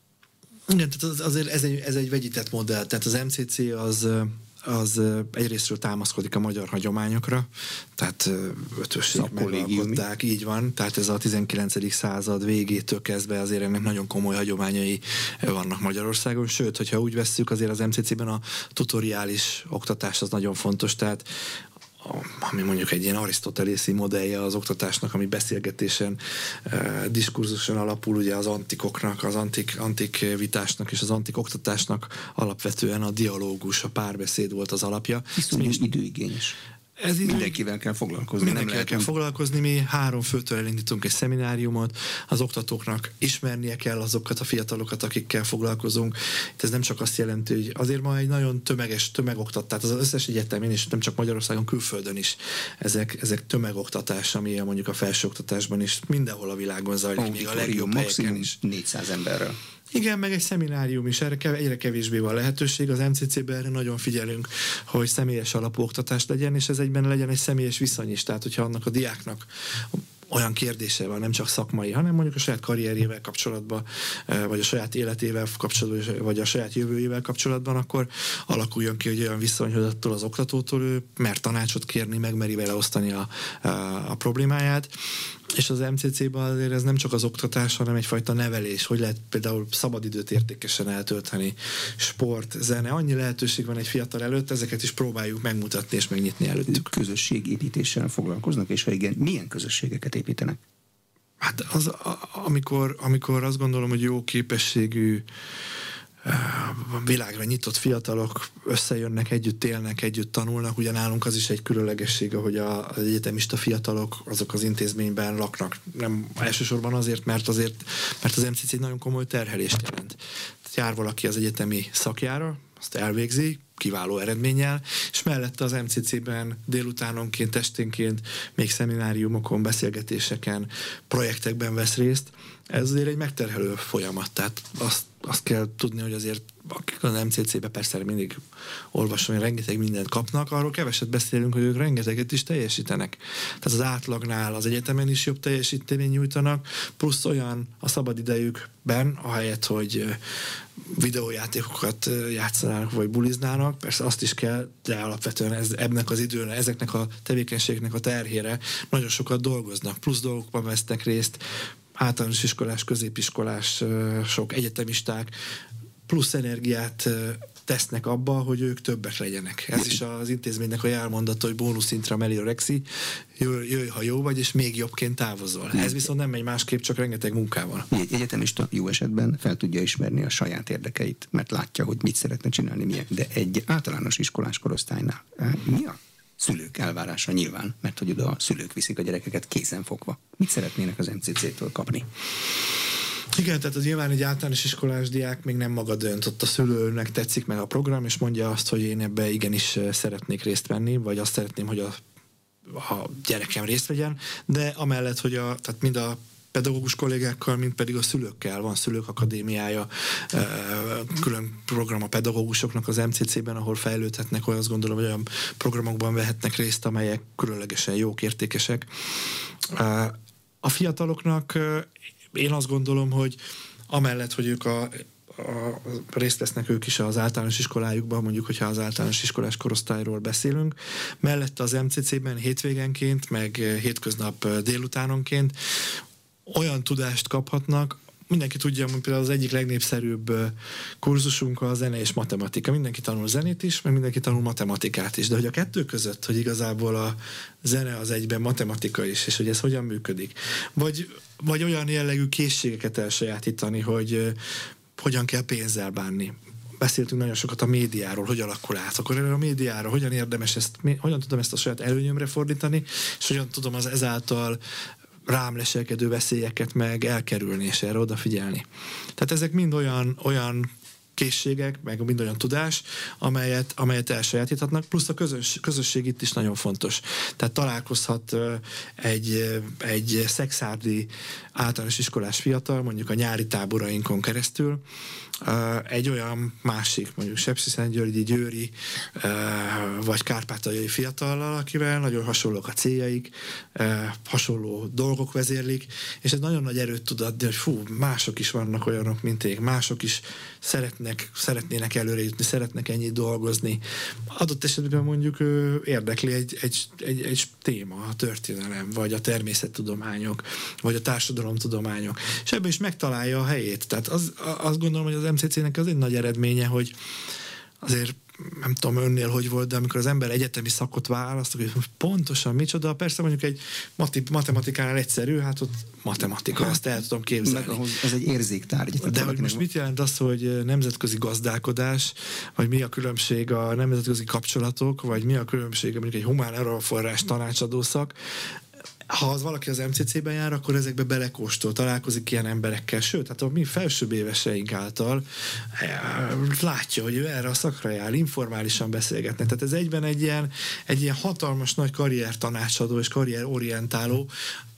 Igen, tehát azért ez egy, ez egy vegyített modell. Tehát az MCC az az egyrésztről támaszkodik a magyar hagyományokra, tehát ötösség megalkották, így van, tehát ez a 19. század végétől kezdve azért ennek nagyon komoly hagyományai vannak Magyarországon, sőt, hogyha úgy vesszük, azért az MCC-ben a tutoriális oktatás az nagyon fontos, tehát ami mondjuk egy ilyen arisztotelészi modellje az oktatásnak, ami beszélgetésen, eh, diskurzuson alapul, ugye az antikoknak, az antik, antik vitásnak és az antik oktatásnak alapvetően a dialógus, a párbeszéd volt az alapja. Viszonylag időigényes. Ez mindenkivel kell foglalkozni. Mindenkivel kell foglalkozni. Mi három főtől elindítunk egy szemináriumot, az oktatóknak ismernie kell azokat a fiatalokat, akikkel foglalkozunk. Itt ez nem csak azt jelenti, hogy azért ma egy nagyon tömeges tömegoktatás, tehát az összes egyetemén és nem csak Magyarországon, külföldön is ezek, ezek tömegoktatás, ami mondjuk a felsőoktatásban is mindenhol a világon zajlik, még a legjobb helyeken is. 400 emberrel. Igen, meg egy szeminárium is, erre egyre kevésbé van lehetőség. Az MCC-ben erre nagyon figyelünk, hogy személyes alapú oktatás legyen, és ez egyben legyen egy személyes viszony is. Tehát, hogyha annak a diáknak olyan kérdése van, nem csak szakmai, hanem mondjuk a saját karrierjével kapcsolatban, vagy a saját életével kapcsolatban, vagy a saját jövőjével kapcsolatban, akkor alakuljon ki egy olyan viszony, hogy attól az oktatótól ő mert tanácsot kérni, megmeri vele osztani a, a problémáját. És az MCC-ben azért ez nem csak az oktatás, hanem egyfajta nevelés, hogy lehet például szabadidőt értékesen eltölteni, sport, zene, annyi lehetőség van egy fiatal előtt, ezeket is próbáljuk megmutatni és megnyitni előttük. Közösségépítéssel foglalkoznak, és ha igen, milyen közösségeket építenek? Hát az, amikor, amikor azt gondolom, hogy jó képességű világra nyitott fiatalok összejönnek, együtt élnek, együtt tanulnak. Ugye nálunk az is egy különlegessége, hogy az egyetemista fiatalok azok az intézményben laknak. Nem elsősorban azért, mert azért, mert az MCC nagyon komoly terhelést jelent. Jár valaki az egyetemi szakjára, azt elvégzi, kiváló eredménnyel, és mellette az MCC-ben délutánonként, esténként még szemináriumokon, beszélgetéseken, projektekben vesz részt. Ez azért egy megterhelő folyamat, tehát azt, azt kell tudni, hogy azért akik az MCC-be persze mindig olvasom, hogy rengeteg mindent kapnak, arról keveset beszélünk, hogy ők rengeteget is teljesítenek. Tehát az átlagnál az egyetemen is jobb teljesítmény nyújtanak, plusz olyan a szabadidejükben, ahelyett, hogy videójátékokat játszanának, vagy buliznának, persze azt is kell, de alapvetően ez, ebnek az időn, ezeknek a tevékenységnek a terhére nagyon sokat dolgoznak, plusz dolgokban vesznek részt, általános iskolás, középiskolás, sok egyetemisták plusz energiát tesznek abba, hogy ők többek legyenek. Ez is az intézménynek a jelmondata, hogy bónuszintra meliorexi, jöjj, jöjj, ha jó vagy, és még jobbként távozol. Ez viszont nem megy másképp, csak rengeteg munkával. Egy egyetemista jó esetben fel tudja ismerni a saját érdekeit, mert látja, hogy mit szeretne csinálni, milyen. De egy általános iskolás korosztálynál mi a szülők elvárása nyilván, mert hogy oda a szülők viszik a gyerekeket kézenfogva. Mit szeretnének az MCC-től kapni? Igen, tehát az nyilván egy általános iskolás diák még nem maga dönt, ott a szülőnek tetszik meg a program, és mondja azt, hogy én ebbe igenis szeretnék részt venni, vagy azt szeretném, hogy a, a gyerekem részt vegyen, de amellett, hogy a, tehát mind a pedagógus kollégákkal, mint pedig a szülőkkel. Van szülők akadémiája, külön program a pedagógusoknak az MCC-ben, ahol fejlődhetnek, hogy azt gondolom, hogy olyan programokban vehetnek részt, amelyek különlegesen jók, értékesek. A fiataloknak én azt gondolom, hogy amellett, hogy ők a, a, részt vesznek ők is az általános iskolájukban, mondjuk, hogyha az általános iskolás korosztályról beszélünk. Mellette az MCC-ben hétvégenként, meg hétköznap délutánonként olyan tudást kaphatnak, mindenki tudja, hogy például az egyik legnépszerűbb kurzusunk a zene és matematika. Mindenki tanul zenét is, meg mindenki tanul matematikát is. De hogy a kettő között, hogy igazából a zene az egyben matematika is, és hogy ez hogyan működik. Vagy, vagy olyan jellegű készségeket elsajátítani, hogy hogyan kell pénzzel bánni. Beszéltünk nagyon sokat a médiáról, hogy alakul át. Akkor erre a médiára hogyan érdemes ezt, hogyan tudom ezt a saját előnyömre fordítani, és hogyan tudom az ezáltal rám leselkedő veszélyeket meg elkerülni, és erre odafigyelni. Tehát ezek mind olyan, olyan készségek, meg mind olyan tudás, amelyet, amelyet elsajátíthatnak, plusz a közös, közösség itt is nagyon fontos. Tehát találkozhat egy, egy szexárdi általános iskolás fiatal, mondjuk a nyári táborainkon keresztül, egy olyan másik, mondjuk Sepsiszentgyörgyi, Győri, vagy kárpátaljai fiatallal, akivel nagyon hasonlók a céljaik, hasonló dolgok vezérlik, és ez nagyon nagy erőt tud adni, hogy fú, mások is vannak olyanok, mint én, mások is szeretnek, szeretnének előre jutni, szeretnek ennyit dolgozni. Adott esetben mondjuk érdekli egy, egy, egy, egy téma, a történelem, vagy a természettudományok, vagy a társadalomtudományok, és ebben is megtalálja a helyét. Tehát az, azt gondolom, hogy az MCC-nek az egy nagy eredménye, hogy azért nem tudom önnél, hogy volt, de amikor az ember egyetemi szakot választ, hogy pontosan micsoda, persze mondjuk egy matematikánál egyszerű, hát ott matematika, hát, azt el tudom képzelni. Ahhoz, ez egy érzéktárgy. De hogy most mit jelent az, hogy nemzetközi gazdálkodás, vagy mi a különbség a nemzetközi kapcsolatok, vagy mi a különbség mondjuk egy humán erőforrás tanácsadó szak, ha az valaki az MCC-ben jár, akkor ezekbe belekóstol, találkozik ilyen emberekkel, sőt, hát a mi felsőbb éveseink által eh, látja, hogy ő erre a szakra jár, informálisan beszélgetnek. Tehát ez egyben egy ilyen, egy ilyen hatalmas nagy karrier tanácsadó és karrier orientáló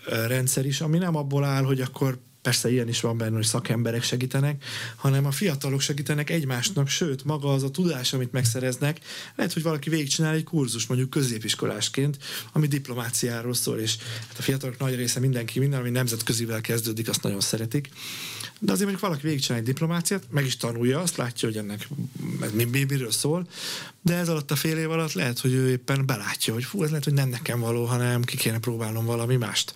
eh, rendszer is, ami nem abból áll, hogy akkor persze ilyen is van benne, hogy szakemberek segítenek, hanem a fiatalok segítenek egymásnak, sőt, maga az a tudás, amit megszereznek, lehet, hogy valaki végigcsinál egy kurzus, mondjuk középiskolásként, ami diplomáciáról szól, és hát a fiatalok nagy része mindenki, minden, ami nemzetközivel kezdődik, azt nagyon szeretik. De azért mondjuk valaki végigcsinál egy diplomáciát, meg is tanulja, azt látja, hogy ennek mi, mi, miről szól, de ez alatt a fél év alatt lehet, hogy ő éppen belátja, hogy fú, ez lehet, hogy nem nekem való, hanem ki kéne próbálnom valami mást.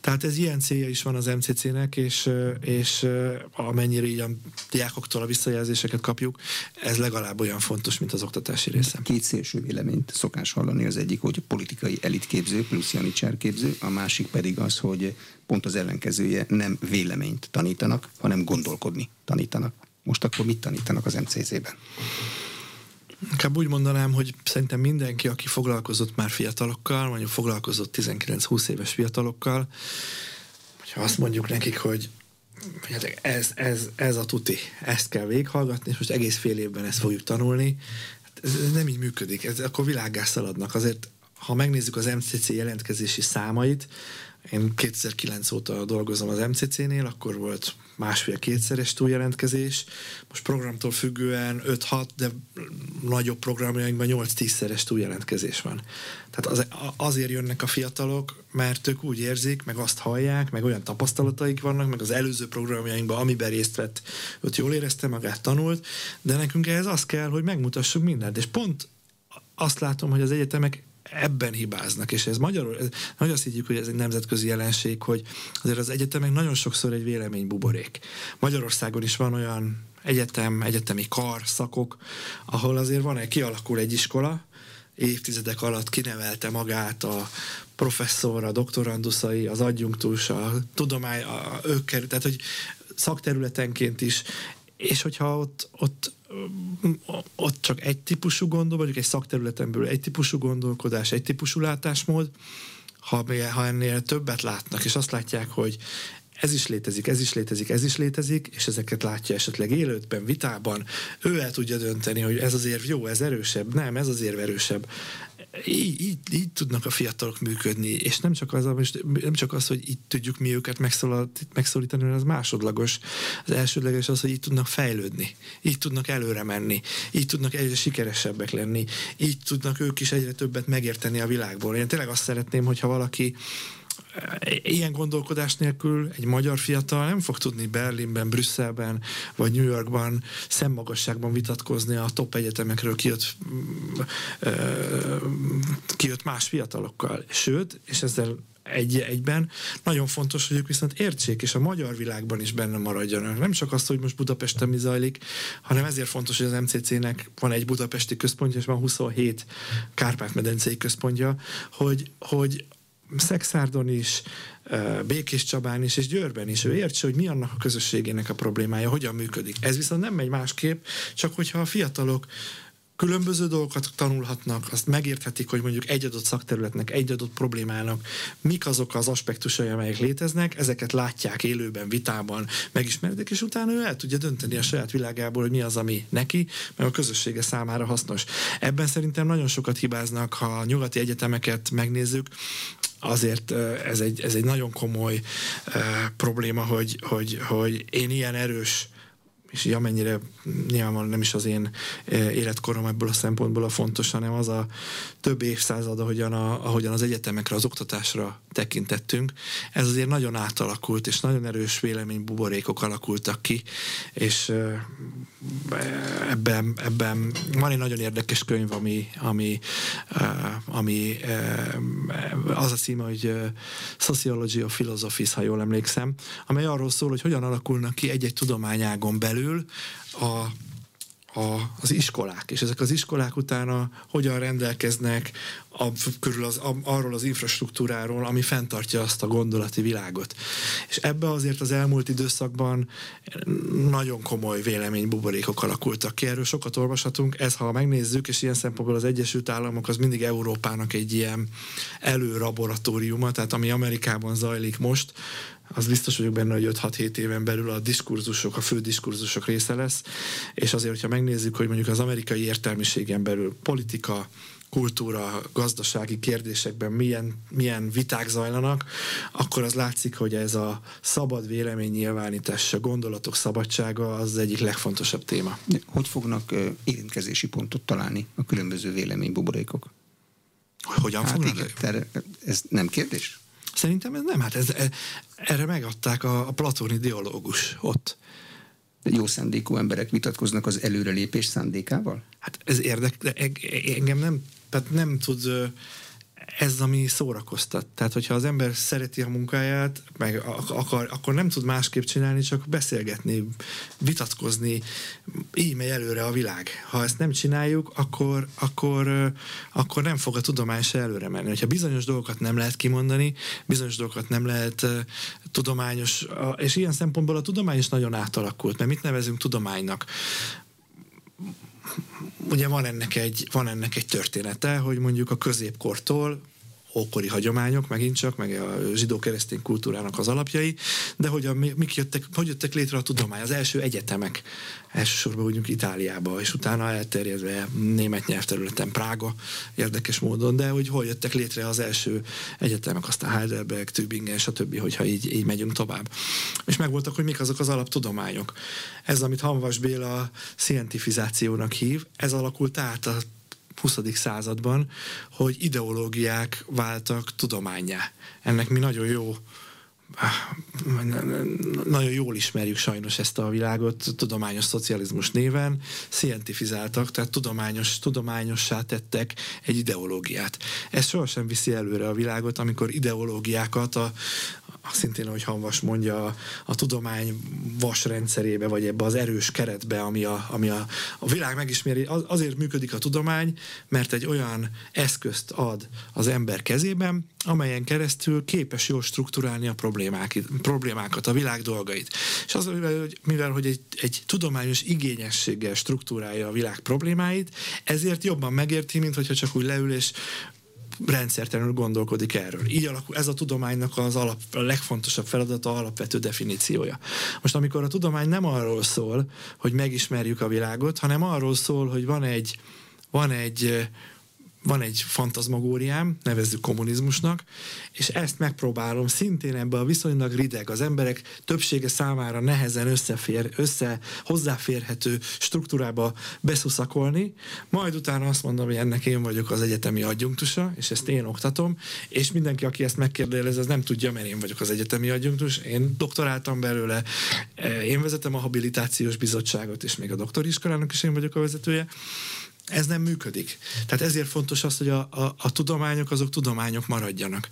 Tehát ez ilyen célja is van az MCC-nek, és, és amennyire így a diákoktól a visszajelzéseket kapjuk, ez legalább olyan fontos, mint az oktatási része. Két szélső véleményt szokás hallani, az egyik, hogy politikai elitképző plusz janicserképző, a másik pedig az, hogy pont az ellenkezője nem véleményt tanítanak, hanem gondolkodni tanítanak. Most akkor mit tanítanak az MCZ-ben? Inkább úgy mondanám, hogy szerintem mindenki, aki foglalkozott már fiatalokkal, mondjuk foglalkozott 19-20 éves fiatalokkal, hogyha azt mondjuk nekik, hogy ez, ez, ez a tuti, ezt kell végighallgatni, és most egész fél évben ezt fogjuk tanulni, hát ez, ez nem így működik, ez, akkor világgá szaladnak. Azért, ha megnézzük az MCC jelentkezési számait, én 2009 óta dolgozom az MCC-nél, akkor volt másfél-kétszeres túljelentkezés, most programtól függően 5-6, de nagyobb programjainkban 8-10-szeres túljelentkezés van. Tehát az, azért jönnek a fiatalok, mert ők úgy érzik, meg azt hallják, meg olyan tapasztalataik vannak, meg az előző programjainkban, amiben részt vett, ott jól érezte magát, tanult, de nekünk ehhez az kell, hogy megmutassuk mindent. És pont azt látom, hogy az egyetemek ebben hibáznak, és ez magyarul, nagyon azt higgyük, hogy ez egy nemzetközi jelenség, hogy azért az egyetemek nagyon sokszor egy véleménybuborék. Magyarországon is van olyan egyetem, egyetemi kar, szakok, ahol azért van egy, kialakul egy iskola, évtizedek alatt kinevelte magát a professzor, a doktoranduszai, az adjunktus, a tudomány, a, ők kerül, tehát hogy szakterületenként is, és hogyha ott, ott ott csak egy típusú gondol, vagy egy szakterületen belül egy típusú gondolkodás, egy típusú látásmód, ha, ha ennél többet látnak, és azt látják, hogy ez is létezik, ez is létezik, ez is létezik, és ezeket látja esetleg élőtben, vitában, ő el tudja dönteni, hogy ez az érv jó, ez erősebb, nem, ez az érv erősebb így, így, így tudnak a fiatalok működni, és nem csak az, nem csak az hogy így tudjuk mi őket megszólítani, hanem az másodlagos. Az elsődleges az, hogy így tudnak fejlődni, így tudnak előre menni, így tudnak egyre sikeresebbek lenni, így tudnak ők is egyre többet megérteni a világból. Én tényleg azt szeretném, hogyha valaki ilyen gondolkodás nélkül egy magyar fiatal nem fog tudni Berlinben, Brüsszelben vagy New Yorkban szemmagasságban vitatkozni a top egyetemekről kijött, kijött más fiatalokkal. Sőt, és ezzel egy, egyben. Nagyon fontos, hogy ők viszont értsék, és a magyar világban is benne maradjanak. Nem csak azt, hogy most Budapesten mi zajlik, hanem ezért fontos, hogy az MCC-nek van egy budapesti központja, és van 27 Kárpát-medencei központja, hogy, hogy Szexárdon is, Békés Csabán is, és Győrben is. Ő értse, hogy mi annak a közösségének a problémája, hogyan működik. Ez viszont nem megy másképp, csak hogyha a fiatalok különböző dolgokat tanulhatnak, azt megérthetik, hogy mondjuk egy adott szakterületnek, egy adott problémának mik azok az aspektusai, amelyek léteznek, ezeket látják élőben, vitában, megismerdik, és utána ő el tudja dönteni a saját világából, hogy mi az, ami neki, meg a közössége számára hasznos. Ebben szerintem nagyon sokat hibáznak, ha a nyugati egyetemeket megnézzük, azért ez egy, ez egy nagyon komoly uh, probléma, hogy, hogy, hogy én ilyen erős és így amennyire nyilvánvalóan nem is az én eh, életkorom ebből a szempontból a fontos, hanem az a több évszázad, ahogyan, a, ahogyan az egyetemekre, az oktatásra tekintettünk, ez azért nagyon átalakult, és nagyon erős véleménybuborékok alakultak ki, és eh, ebben, ebben van egy nagyon érdekes könyv, ami, ami, eh, ami az a címe, hogy Sociology of Philosophies, ha jól emlékszem, amely arról szól, hogy hogyan alakulnak ki egy-egy tudományágon belül, belül a a, az iskolák, és ezek az iskolák utána hogyan rendelkeznek a, körül az, a, arról az infrastruktúráról, ami fenntartja azt a gondolati világot. És ebbe azért az elmúlt időszakban nagyon komoly véleménybuborékok alakultak ki, erről sokat olvashatunk, ez ha megnézzük, és ilyen szempontból az Egyesült Államok az mindig Európának egy ilyen előraboratóriuma, tehát ami Amerikában zajlik most, az biztos vagyok benne, hogy 5-6-7 éven belül a diskurzusok, a fő diskurzusok része lesz, és azért, hogyha megnézzük, hogy mondjuk az amerikai értelmiségen belül politika, kultúra, gazdasági kérdésekben milyen, milyen viták zajlanak, akkor az látszik, hogy ez a szabad vélemény nyilvánítás, a gondolatok szabadsága az, egyik legfontosabb téma. Hogy fognak érintkezési pontot találni a különböző véleménybuborékok? Hogyan hát fognak? Igen, ez nem kérdés? Szerintem ez nem, hát ez, e, erre megadták a, a platoni dialógus ott. Jó szándékú emberek vitatkoznak az előrelépés szándékával? Hát ez érdek, de engem nem, tehát nem tud ez, ami szórakoztat. Tehát, hogyha az ember szereti a munkáját, meg akar, akkor nem tud másképp csinálni, csak beszélgetni, vitatkozni, így megy előre a világ. Ha ezt nem csináljuk, akkor, akkor, akkor nem fog a tudomány se előre menni. Ha bizonyos dolgokat nem lehet kimondani, bizonyos dolgokat nem lehet tudományos, és ilyen szempontból a tudomány is nagyon átalakult, mert mit nevezünk tudománynak? Ugye van ennek, egy, van ennek egy története, hogy mondjuk a középkortól ókori hagyományok, megint csak, meg a zsidó-keresztény kultúrának az alapjai, de hogy a, mik jöttek, hogy jöttek létre a tudomány, az első egyetemek, elsősorban mondjuk Itáliába, és utána elterjedve német nyelvterületen, Prága érdekes módon, de hogy hol jöttek létre az első egyetemek, aztán Heidelberg, Tübingen, stb., hogyha így, így megyünk tovább. És megvoltak, hogy mik azok az alaptudományok. Ez, amit Hanvas Béla scientifizációnak hív, ez alakult át a 20. században, hogy ideológiák váltak tudományá. Ennek mi nagyon jó nagyon jól ismerjük sajnos ezt a világot tudományos szocializmus néven, scientifizáltak, tehát tudományos, tudományossá tettek egy ideológiát. Ez sohasem viszi előre a világot, amikor ideológiákat a, szintén, hogy Hanvas mondja, a, a tudomány vas rendszerébe, vagy ebbe az erős keretbe, ami a, ami a, a világ megismeri. Az, azért működik a tudomány, mert egy olyan eszközt ad az ember kezében, amelyen keresztül képes jól struktúrálni a problémák, problémákat, a világ dolgait. És az, mivel, hogy, mivel, hogy egy, egy tudományos igényességgel struktúrálja a világ problémáit, ezért jobban megérti, mint hogyha csak úgy leül és rendszertelenül gondolkodik erről. Így alakul, ez a tudománynak az alap, a legfontosabb feladata, alapvető definíciója. Most amikor a tudomány nem arról szól, hogy megismerjük a világot, hanem arról szól, hogy van egy, van egy van egy fantazmagóriám, nevezzük kommunizmusnak, és ezt megpróbálom szintén ebbe a viszonylag rideg, az emberek többsége számára nehezen összefér, össze hozzáférhető struktúrába beszuszakolni, majd utána azt mondom, hogy ennek én vagyok az egyetemi adjunktusa, és ezt én oktatom, és mindenki, aki ezt megkérdez, az nem tudja, mert én vagyok az egyetemi adjunktus, én doktoráltam belőle, én vezetem a habilitációs bizottságot, és még a doktoriskolának is én vagyok a vezetője, ez nem működik. Tehát ezért fontos az, hogy a, a, a tudományok azok tudományok maradjanak.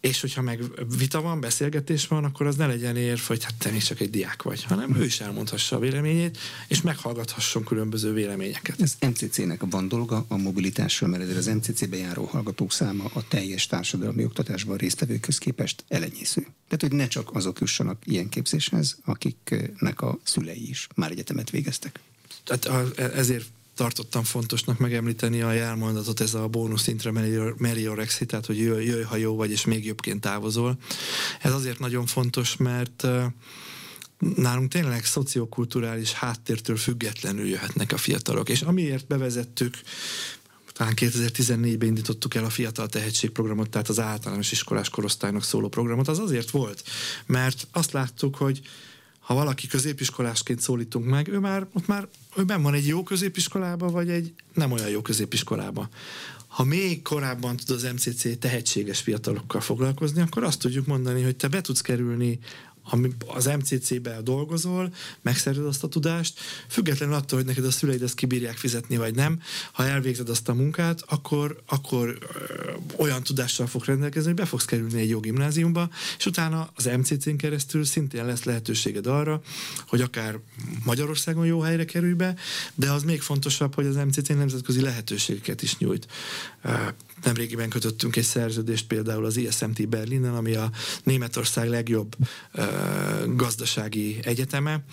És hogyha meg vita van, beszélgetés van, akkor az ne legyen érv, hogy hát te még csak egy diák vagy, hanem ő is elmondhassa a véleményét, és meghallgathasson különböző véleményeket. Ez MCC-nek van dolga a mobilitásról, mert ezért az MCC-be járó hallgatók száma a teljes társadalmi oktatásban résztvevőkhöz képest elenyésző. Tehát, hogy ne csak azok jussanak ilyen képzéshez, akiknek a szülei is már egyetemet végeztek. Tehát ezért tartottam fontosnak megemlíteni a jelmondatot, ez a bónusz intra meliorexi, tehát hogy jöjj, jöjj, ha jó vagy, és még jobbként távozol. Ez azért nagyon fontos, mert nálunk tényleg szociokulturális háttértől függetlenül jöhetnek a fiatalok. És amiért bevezettük talán 2014-ben indítottuk el a Fiatal Tehetségprogramot, tehát az általános iskolás korosztálynak szóló programot, az azért volt, mert azt láttuk, hogy ha valaki középiskolásként szólítunk meg, ő már, ott már ő ben van egy jó középiskolába, vagy egy nem olyan jó középiskolába. Ha még korábban tud az MCC tehetséges fiatalokkal foglalkozni, akkor azt tudjuk mondani, hogy te be tudsz kerülni ami az MCC-be dolgozol, megszerzed azt a tudást, függetlenül attól, hogy neked a szüleid ezt kibírják fizetni, vagy nem, ha elvégzed azt a munkát, akkor, akkor ö, olyan tudással fog rendelkezni, hogy be fogsz kerülni egy jó gimnáziumba, és utána az MCC-n keresztül szintén lesz lehetőséged arra, hogy akár Magyarországon jó helyre kerülj be, de az még fontosabb, hogy az MCC nemzetközi lehetőségeket is nyújt. Nemrégiben kötöttünk egy szerződést például az ISMT Berlinen, ami a Németország legjobb gazdasági egyeteme,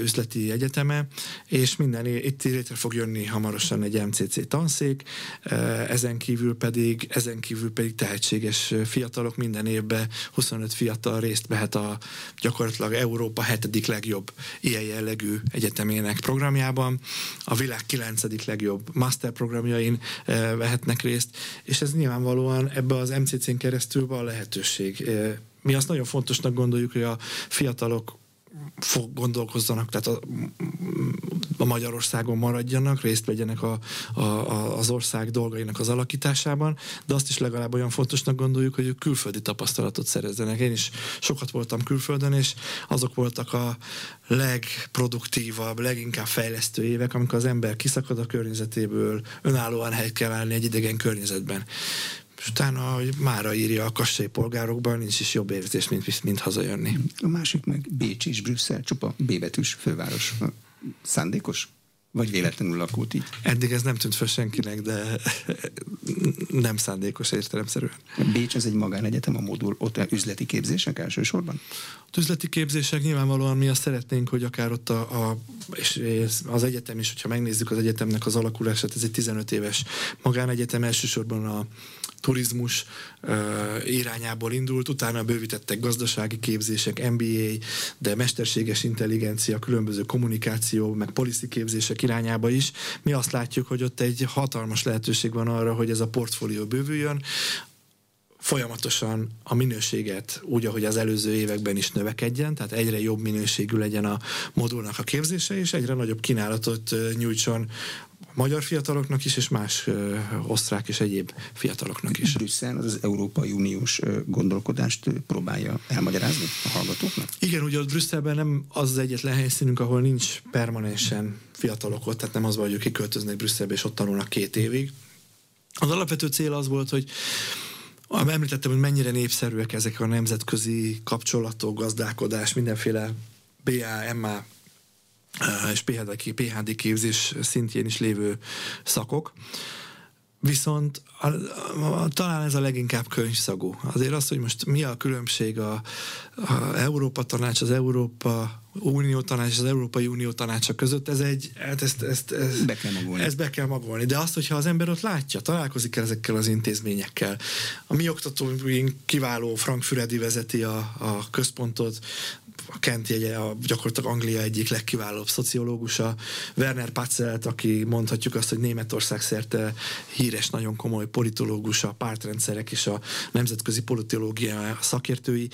üzleti egyeteme, és minden itt létre fog jönni hamarosan egy MCC tanszék, uh, ezen kívül pedig ezen kívül pedig tehetséges fiatalok minden évben 25 fiatal részt vehet a gyakorlatilag Európa hetedik legjobb ilyen jellegű egyetemének programjában, a világ kilencedik legjobb master programjain vehetnek részt, és ez nyilvánvalóan ebbe az MCC-n keresztül van lehetőség. Mi azt nagyon fontosnak gondoljuk, hogy a fiatalok fog gondolkozzanak, tehát a, a Magyarországon maradjanak, részt vegyenek a, a, a, az ország dolgainak az alakításában, de azt is legalább olyan fontosnak gondoljuk, hogy ők külföldi tapasztalatot szerezzenek. Én is sokat voltam külföldön, és azok voltak a legproduktívabb, leginkább fejlesztő évek, amikor az ember kiszakad a környezetéből, önállóan helyt kell állni egy idegen környezetben és utána, hogy mára írja a kassai polgárokban, nincs is jobb érzés, mint, mint hazajönni. A másik meg Bécs és Brüsszel, csupa B betűs főváros. Szándékos? Vagy véletlenül lakult így? Eddig ez nem tűnt fel senkinek, de nem szándékos értelemszerűen. Bécs az egy magánegyetem, a modul, ott üzleti képzések elsősorban? Az üzleti képzések nyilvánvalóan mi azt szeretnénk, hogy akár ott a, a és az egyetem is, hogyha megnézzük az egyetemnek az alakulását, ez egy 15 éves magánegyetem, elsősorban a turizmus irányából indult, utána bővítettek gazdasági képzések, MBA, de mesterséges intelligencia, különböző kommunikáció, meg policy képzések irányába is. Mi azt látjuk, hogy ott egy hatalmas lehetőség van arra, hogy ez a portfólió bővüljön folyamatosan a minőséget úgy, ahogy az előző években is növekedjen, tehát egyre jobb minőségű legyen a modulnak a képzése, és egyre nagyobb kínálatot nyújtson magyar fiataloknak is, és más ö, osztrák és egyéb fiataloknak is. Brüsszel az, az Európai Uniós gondolkodást próbálja elmagyarázni a hallgatóknak? Igen, ugye ott Brüsszelben nem az az egyetlen helyszínünk, ahol nincs permanensen fiatalok ott, tehát nem az vagy, hogy kiköltöznek Brüsszelbe és ott tanulnak két évig. Az alapvető cél az volt, hogy Említettem, hogy mennyire népszerűek ezek a nemzetközi kapcsolatok, gazdálkodás, mindenféle BA, MA és PHD, PHD képzés szintjén is lévő szakok. Viszont a, a, talán ez a leginkább könyvszagú. Azért az, hogy most mi a különbség a, a Európa Tanács, az Európa Unió Tanács és az Európai Unió Tanácsa között, ez egy, hát ezt, ezt, ezt, be kell magolni. ezt be kell magolni. De azt, hogyha az ember ott látja, találkozik el ezekkel az intézményekkel. A mi oktatóink kiváló Frank Füredi vezeti a, a központot, a Kent jegye, a, gyakorlatilag Anglia egyik legkiválóbb szociológusa, Werner Patzelt, aki mondhatjuk azt, hogy Németország szerte híres, nagyon komoly politológus, a pártrendszerek és a nemzetközi politológia szakértői,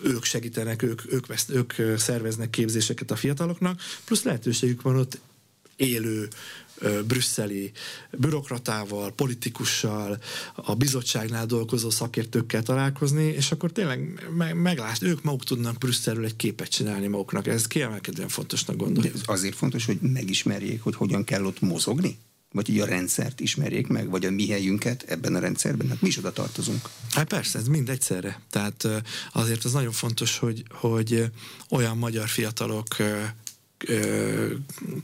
ők segítenek, ők, ők, ők szerveznek képzéseket a fiataloknak, plusz lehetőségük van ott élő brüsszeli bürokratával, politikussal, a bizottságnál dolgozó szakértőkkel találkozni, és akkor tényleg meg, meglásd, ők maguk tudnak Brüsszelről egy képet csinálni maguknak. Ez kiemelkedően fontosnak gondoljuk. De azért fontos, hogy megismerjék, hogy hogyan kell ott mozogni? Vagy hogy a rendszert ismerjék meg, vagy a mi helyünket ebben a rendszerben? Hát mi is oda tartozunk. Hát persze, ez mind egyszerre. Tehát azért az nagyon fontos, hogy, hogy olyan magyar fiatalok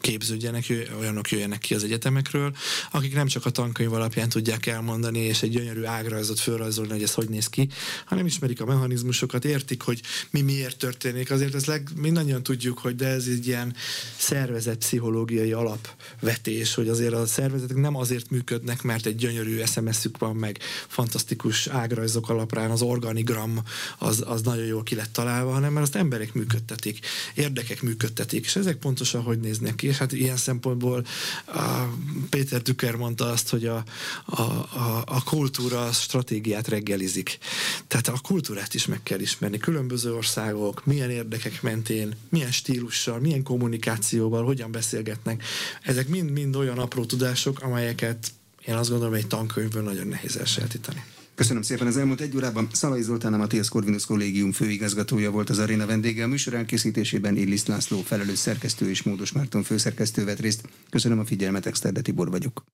képződjenek, olyanok jöjjenek ki az egyetemekről, akik nem csak a tankönyv alapján tudják elmondani, és egy gyönyörű ágrajzot fölrajzolni, hogy ez hogy néz ki, hanem ismerik a mechanizmusokat, értik, hogy mi miért történik. Azért ez leg, mindannyian tudjuk, hogy de ez egy ilyen szervezet pszichológiai alapvetés, hogy azért a szervezetek nem azért működnek, mert egy gyönyörű SMS-ük van, meg fantasztikus ágrajzok alapján az organigram az, az nagyon jól ki lett találva, hanem mert azt emberek működtetik, érdekek működtetik, és ezek pontosan hogy néznek ki, és hát ilyen szempontból a Péter Tüker mondta azt, hogy a, a, a, a kultúra a stratégiát reggelizik. Tehát a kultúrát is meg kell ismerni. Különböző országok, milyen érdekek mentén, milyen stílussal, milyen kommunikációval, hogyan beszélgetnek. Ezek mind-mind olyan apró tudások, amelyeket én azt gondolom, egy tankönyvből nagyon nehéz elsajátítani. Köszönöm szépen az elmúlt egy órában. Szalai Zoltán, a Matthias Corvinus Kollégium főigazgatója volt az aréna vendége. A műsor elkészítésében Illis László felelős szerkesztő és Módos Márton főszerkesztő vett részt. Köszönöm a figyelmet, Exterde Tibor vagyok.